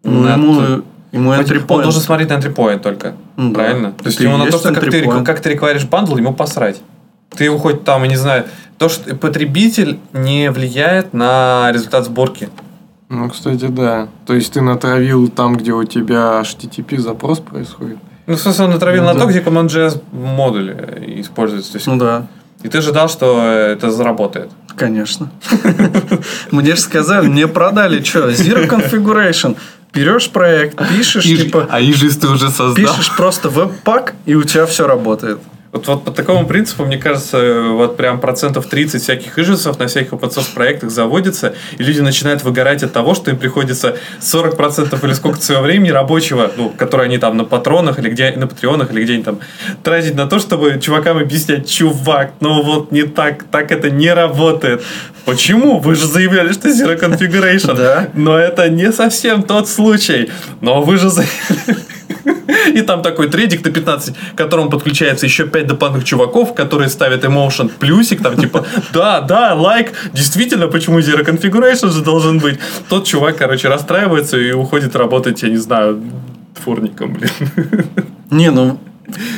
Ну, на ему, ему entry Он point. должен смотреть на entry point только. Ну да. Правильно? То есть ему на то, что как ты, как ты require 'ишь bundle, ему посрать. Ты его хоть там, я не знаю... То, что потребитель не влияет на результат сборки. Ну, кстати, да. То есть ты натравил там, где у тебя HTTP запрос происходит. Ну, в смысле, он натравил на Да. то, где CommonJS модуль э, используется. То есть, Ну да, И ты ожидал, что это заработает. конечно. [laughs] Мне же сказали, мне продали что, Zero Configuration. Берешь проект, пишешь, типа, а ижис ты уже создал. пишешь просто веб-пак, и у тебя все работает. Вот, вот по такому принципу, мне кажется, вот прям процентов 30 всяких ижисов на всяких open source проектах заводится, и люди начинают выгорать от того, что им приходится 40% или сколько своего времени рабочего, ну, которое они там на патронах или где на патреонах или где-нибудь там тратить на то, чтобы чувакам объяснять, чувак, ну вот не так, так это не работает. Почему? Вы же заявляли, что Zero Configuration. Да. Но это не совсем тот случай. Но вы же заявляли. [laughs] И там такой тредик на 15, к которому подключается еще 5 дополнительных чуваков, которые ставят emotion плюсик, там типа, [laughs] да, да, лайк, действительно, почему Zero Configuration же должен быть? Тот чувак, короче, расстраивается и уходит работать, я не знаю, дворником, блин. [laughs] Не, ну,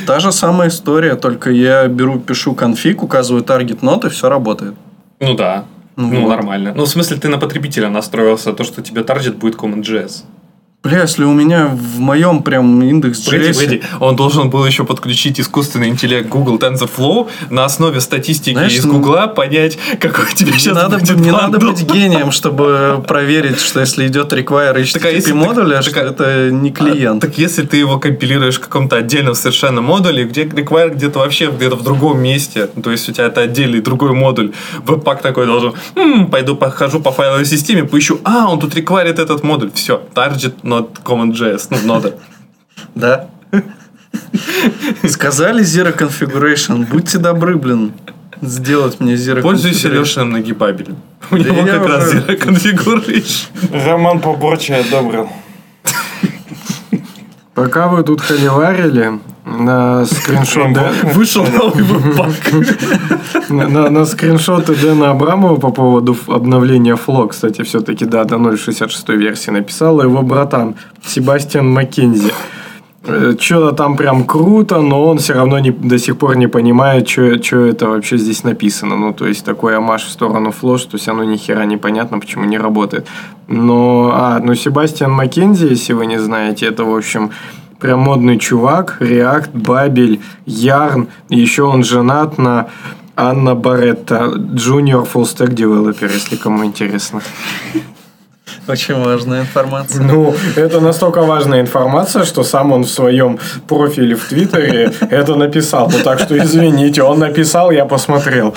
та же самая история, только я беру, пишу конфиг, указываю таргет нот, и все работает. Ну да. Ну Ну, вот. нормально. Ну, в смысле, ты на потребителя настроился, то, что тебе таргет будет CommonJS. Бля, если у меня в моем прям индекс Погоди, JS... погоди. Он должен был еще подключить искусственный интеллект Google TensorFlow на основе статистики Знаешь, из ну, Гугла понять, какой тебе Не сейчас надо, будет не надо быть гением, чтобы проверить, что если идет require [laughs] HTTP модуля, так- что так- это не клиент. А, так если ты его компилируешь в каком-то отдельном совершенно модуле, где require где-то вообще где-то в другом месте, ну, то есть у тебя это отдельный другой модуль, веб-пак такой должен, «М, пойду похожу по файловой системе, поищу, а, он тут require этот модуль, все, target not CommonJS, ну, нода. Да. Сказали Zero Configuration, будьте добры, блин, сделать мне Zero Пользуйся Configuration. Лешиным нагибабелем. У него как раз Zero Configuration. Роман Поборча одобрил. Пока вы тут холиварили, на скриншот... Вышел новый веб-пак. На, на- на скриншоты Дэна Абрамова по поводу обновления Фло, кстати, все-таки, да, до 0.66 версии написал его братан Себастьян Маккензи. Что-то там прям круто, но он все равно не, до сих пор не понимает, что это вообще здесь написано. Ну, то есть, такой амаш в сторону Фло, что все равно ни хера непонятно, почему не работает. Но, а, ну, Себастьян Маккензи, если вы не знаете, это, в общем, прям модный чувак, React, Бабель, Ярн, еще он женат на Анна Баретта, junior full stack developer, если кому интересно. Очень важная информация. Ну, это настолько важная информация, что сам он в своем профиле в Твиттере это написал. Ну, так что извините, он написал, я посмотрел.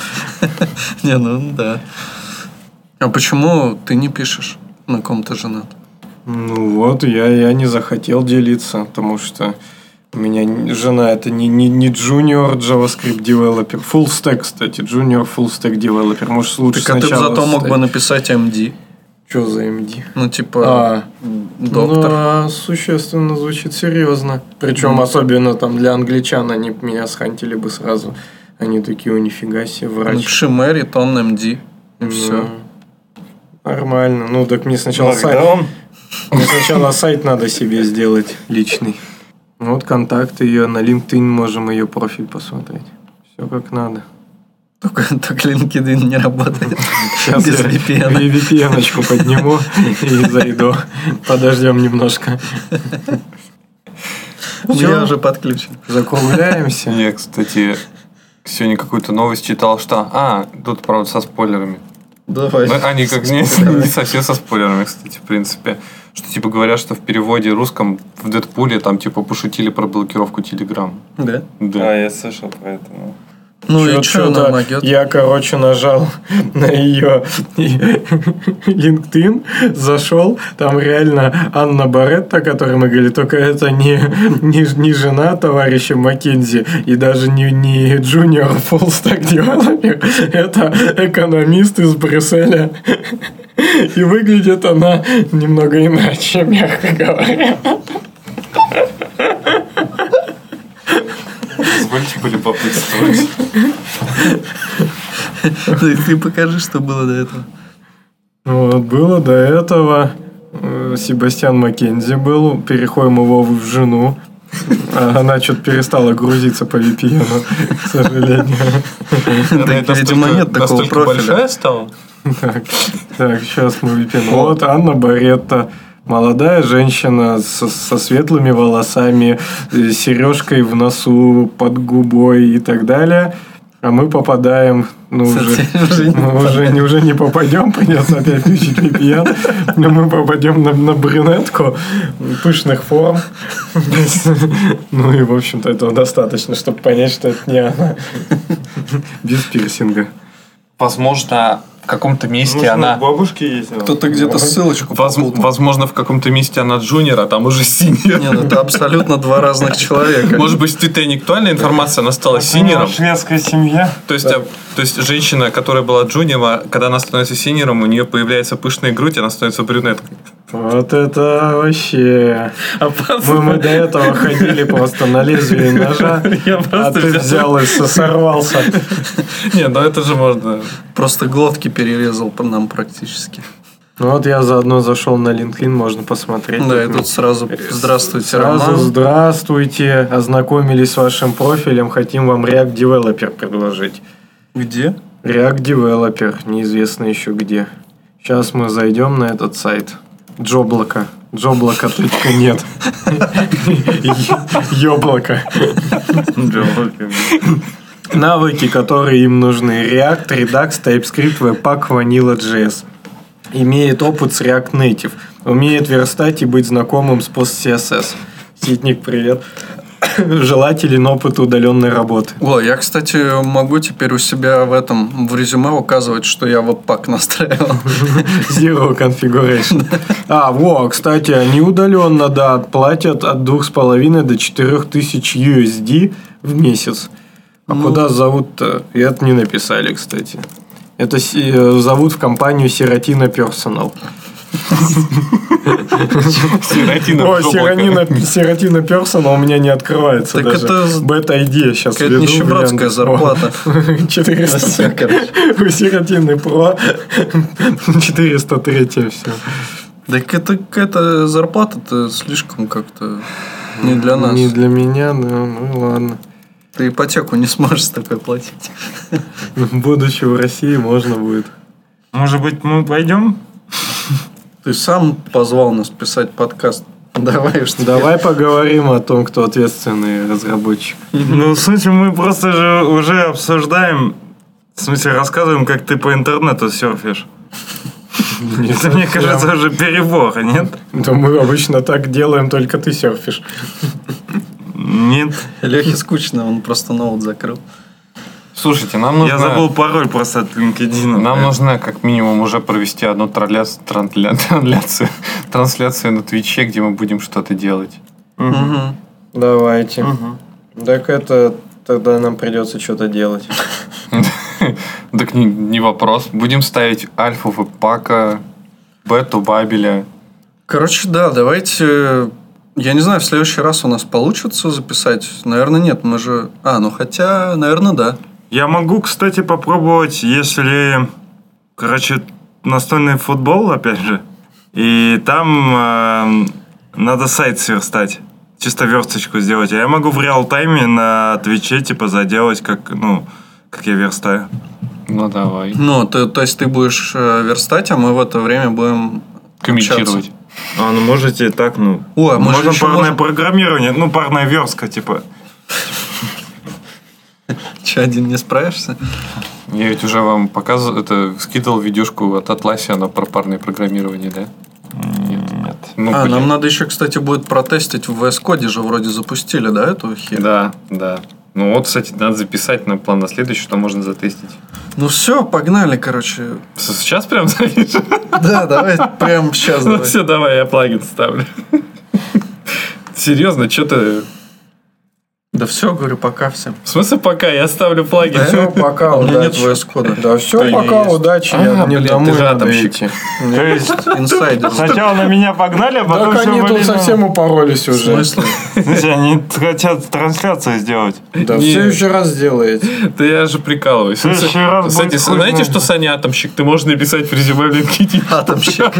[laughs] Не, ну да. А почему ты не пишешь, на ком ты женат? Ну вот, я, я не захотел делиться, потому что у меня жена это не, не, не junior JavaScript developer, full stack, кстати, junior full stack developer. Может, лучше Так а ты сначала зато мог стать- бы написать MD. Что за MD? Ну, типа, А, доктор. Ну, а существенно звучит серьезно. Причем особенно там для англичан они меня схантили бы сразу. Они такие, о, нифига себе, врач. Напиши Мэри, он MD. И Ну, все. Нормально. Ну, так мне сначала сайт, Локдаун. Мне сначала сайт надо себе сделать личный. Вот контакты ее, на LinkedIn можем ее профиль посмотреть. Все как надо. Только, [laughs] только LinkedIn не работает. Сейчас Без я VPN. Подниму и зайду. Подождем немножко. Меня уже подключен. Закругляемся. Я, кстати, сегодня какую-то новость читал, что... А, тут, правда, со спойлерами. Давай. Ну, они как не, не совсем со спойлерами, кстати, в принципе. Что, типа, говорят, что в переводе русском в Дэдпуле там, типа, пошутили про блокировку Телеграм. Да? Да. А, я слышал про это. ну. Ну и Чё- что чё-то она могет? Я, короче, нажал на ее LinkedIn, зашел, там реально Анна Баретта, о которой мы говорили, только это не, не, не жена товарища Маккензи и даже не, не джуниор фуллстак девелопер, это экономист из Брюсселя. И выглядит она немного иначе, мягко говоря. Позвольте полюбопытствовать. Ты [laughs] ты покажи, что было до этого. Вот, было до этого э, Себастьян Маккензи был, переходим его в жену. А Она что-то перестала грузиться по VPN, к сожалению. Так, видимо, нет такого настолько профиля. большая стала? Так, так, сейчас мы VPN. Вот Анна Баретта. Молодая женщина со, со светлыми волосами, э, сережкой в носу, под губой и так далее. А мы попадаем, ну, уже, Уже не мы уже, не, уже не попадем, придется опять включить VPN, но мы попадем на, на брюнетку пышных форм. Ну и, в общем-то, этого достаточно, чтобы понять, что это не она. Без пирсинга. Возможно, каком-то месте она... бабушки есть. Кто-то где-то ссылочку Воз-. Возможно, в каком-то месте она джуниор, а там уже синьор. Не, ну это абсолютно два разных [laughs] человека. Может быть, это не актуальная информация, она стала синьором. Шведская семья. То есть, а, то есть женщина, которая была джуниором, когда она становится синьором, у нее появляется пышная грудь, она становится брюнеткой. Вот это вообще. Мы, мы [laughs] до этого ходили просто на лезвие ножа, Я а просто ты взял- и со- сорвался. [laughs] Не, ну это же можно. Просто глотки перерезал по нам практически. Ну вот я заодно зашел на LinkedIn, можно посмотреть. Да, и тут сразу здравствуйте, Сразу Роман. здравствуйте, ознакомились с вашим профилем, хотим вам React Developer предложить. Где? React Developer, неизвестно еще где. Сейчас мы зайдем на этот сайт. Джоблока. Джоблока.нет. [laughs] Ёблоко. Навыки, которые им нужны. React, Redux, TypeScript, Webpack, Vanilla.js. Имеет опыт с React Native. Умеет верстать и быть знакомым с PostCSS. Ситник, привет. Желателен опыт удаленной работы. О, я, кстати, могу теперь у себя в этом, в резюме указывать, что я веб-пак настраивал. Zero configuration. А, во, кстати, они удаленно, да, платят от 2,5 до 4 тысяч USD в месяц. А куда зовут-то? И это не написали, кстати. Это си- э, зовут в компанию Сиротина Personal. Сиротина О. Сиротина, Сиротина Personal у меня не открывается Так даже. это Бета-ID сейчас какая-то нищебродская зарплата. 400. [laughs] У Сиротины Про [laughs] 403 все. Так это какая-то зарплата-то слишком как-то не для нас. Не для меня, но ну ладно. Ты ипотеку не сможешь с такой платить. Будучи в России, можно будет. Может быть, мы пойдем? Ты сам позвал нас писать подкаст. Давай уж теперь. Давай поговорим о том, кто ответственный разработчик. Ну, в смысле, мы просто же уже обсуждаем, в смысле, рассказываем, как ты по интернету серфишь. Это, мне кажется, уже перебор, нет? Да мы обычно так делаем, только ты серфишь. Нет. Лехе скучно, он просто ноут закрыл. Слушайте, нам нужно... Я забыл пароль просто от LinkedIn. Нам нужно как минимум уже провести одну трансля- трансля- трансляцию, трансляцию на Твиче, где мы будем что-то делать. Давайте. Так это тогда нам придется что-то делать. [laughs] Так не, не вопрос. Будем ставить альфу веб-пака, бету бабеля. Короче, да, давайте... Я не знаю, в следующий раз у нас получится записать. Наверное, нет. Мы же... А, ну хотя, наверное, да. Я могу, кстати, попробовать, если, короче, настольный футбол, опять же, и там э, надо сайт сверстать, чисто версточку сделать. А я могу в реал-тайме на Твиче, типа, заделать, как, ну, как я верстаю. Ну, давай. Ну, ты- то есть ты будешь э, верстать, а мы в это время будем Комментировать. общаться. А, ну, можете так, ну... О, а Можно еще парное можем- программирование, ну, парная верстка, типа. Че, один не справишься? Я ведь уже вам показывал, это скидывал видюшку от Atlassian про парное программирование, да? Нет. Ну, а, блин. нам надо еще, кстати, будет протестить в VS Code же вроде запустили, да, эту херь? Да, да. Ну вот, кстати, надо записать на план на следующий, что можно затестить. Ну все, погнали, короче. Сейчас прям [laughs] запишем? Да, давай прямо сейчас. Ну давай. все, давай, я плагин ставлю. Серьезно, что ты... Да все, говорю, пока всем. В смысле пока? Я ставлю плагин. Все, пока, У меня нет удачи. VS-кода. Да, все, Да пока, удачи. А, Я мне блин, домой ты же надо атомщик. идти. [laughs] То есть Инсайдер. сначала на меня погнали, а потом Так всё они тут совсем упоролись уже. В смысле, они хотят трансляцию сделать. Да, в следующий раз сделаете. Да я же прикалываюсь. В следующий раз Кстати, знаете, знает. что Саня атомщик? Ты можешь написать в резюме в LinkedIn. Атомщик.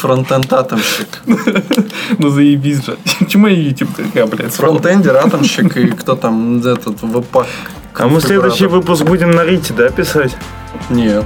Фронтенд атомщик. [laughs] Ну заебись же. Чему я YouTube такая, блядь? Фронтендер, атомщик и кто там этот ВП. А мы следующий выпуск будем на Рите, да, писать? Нет.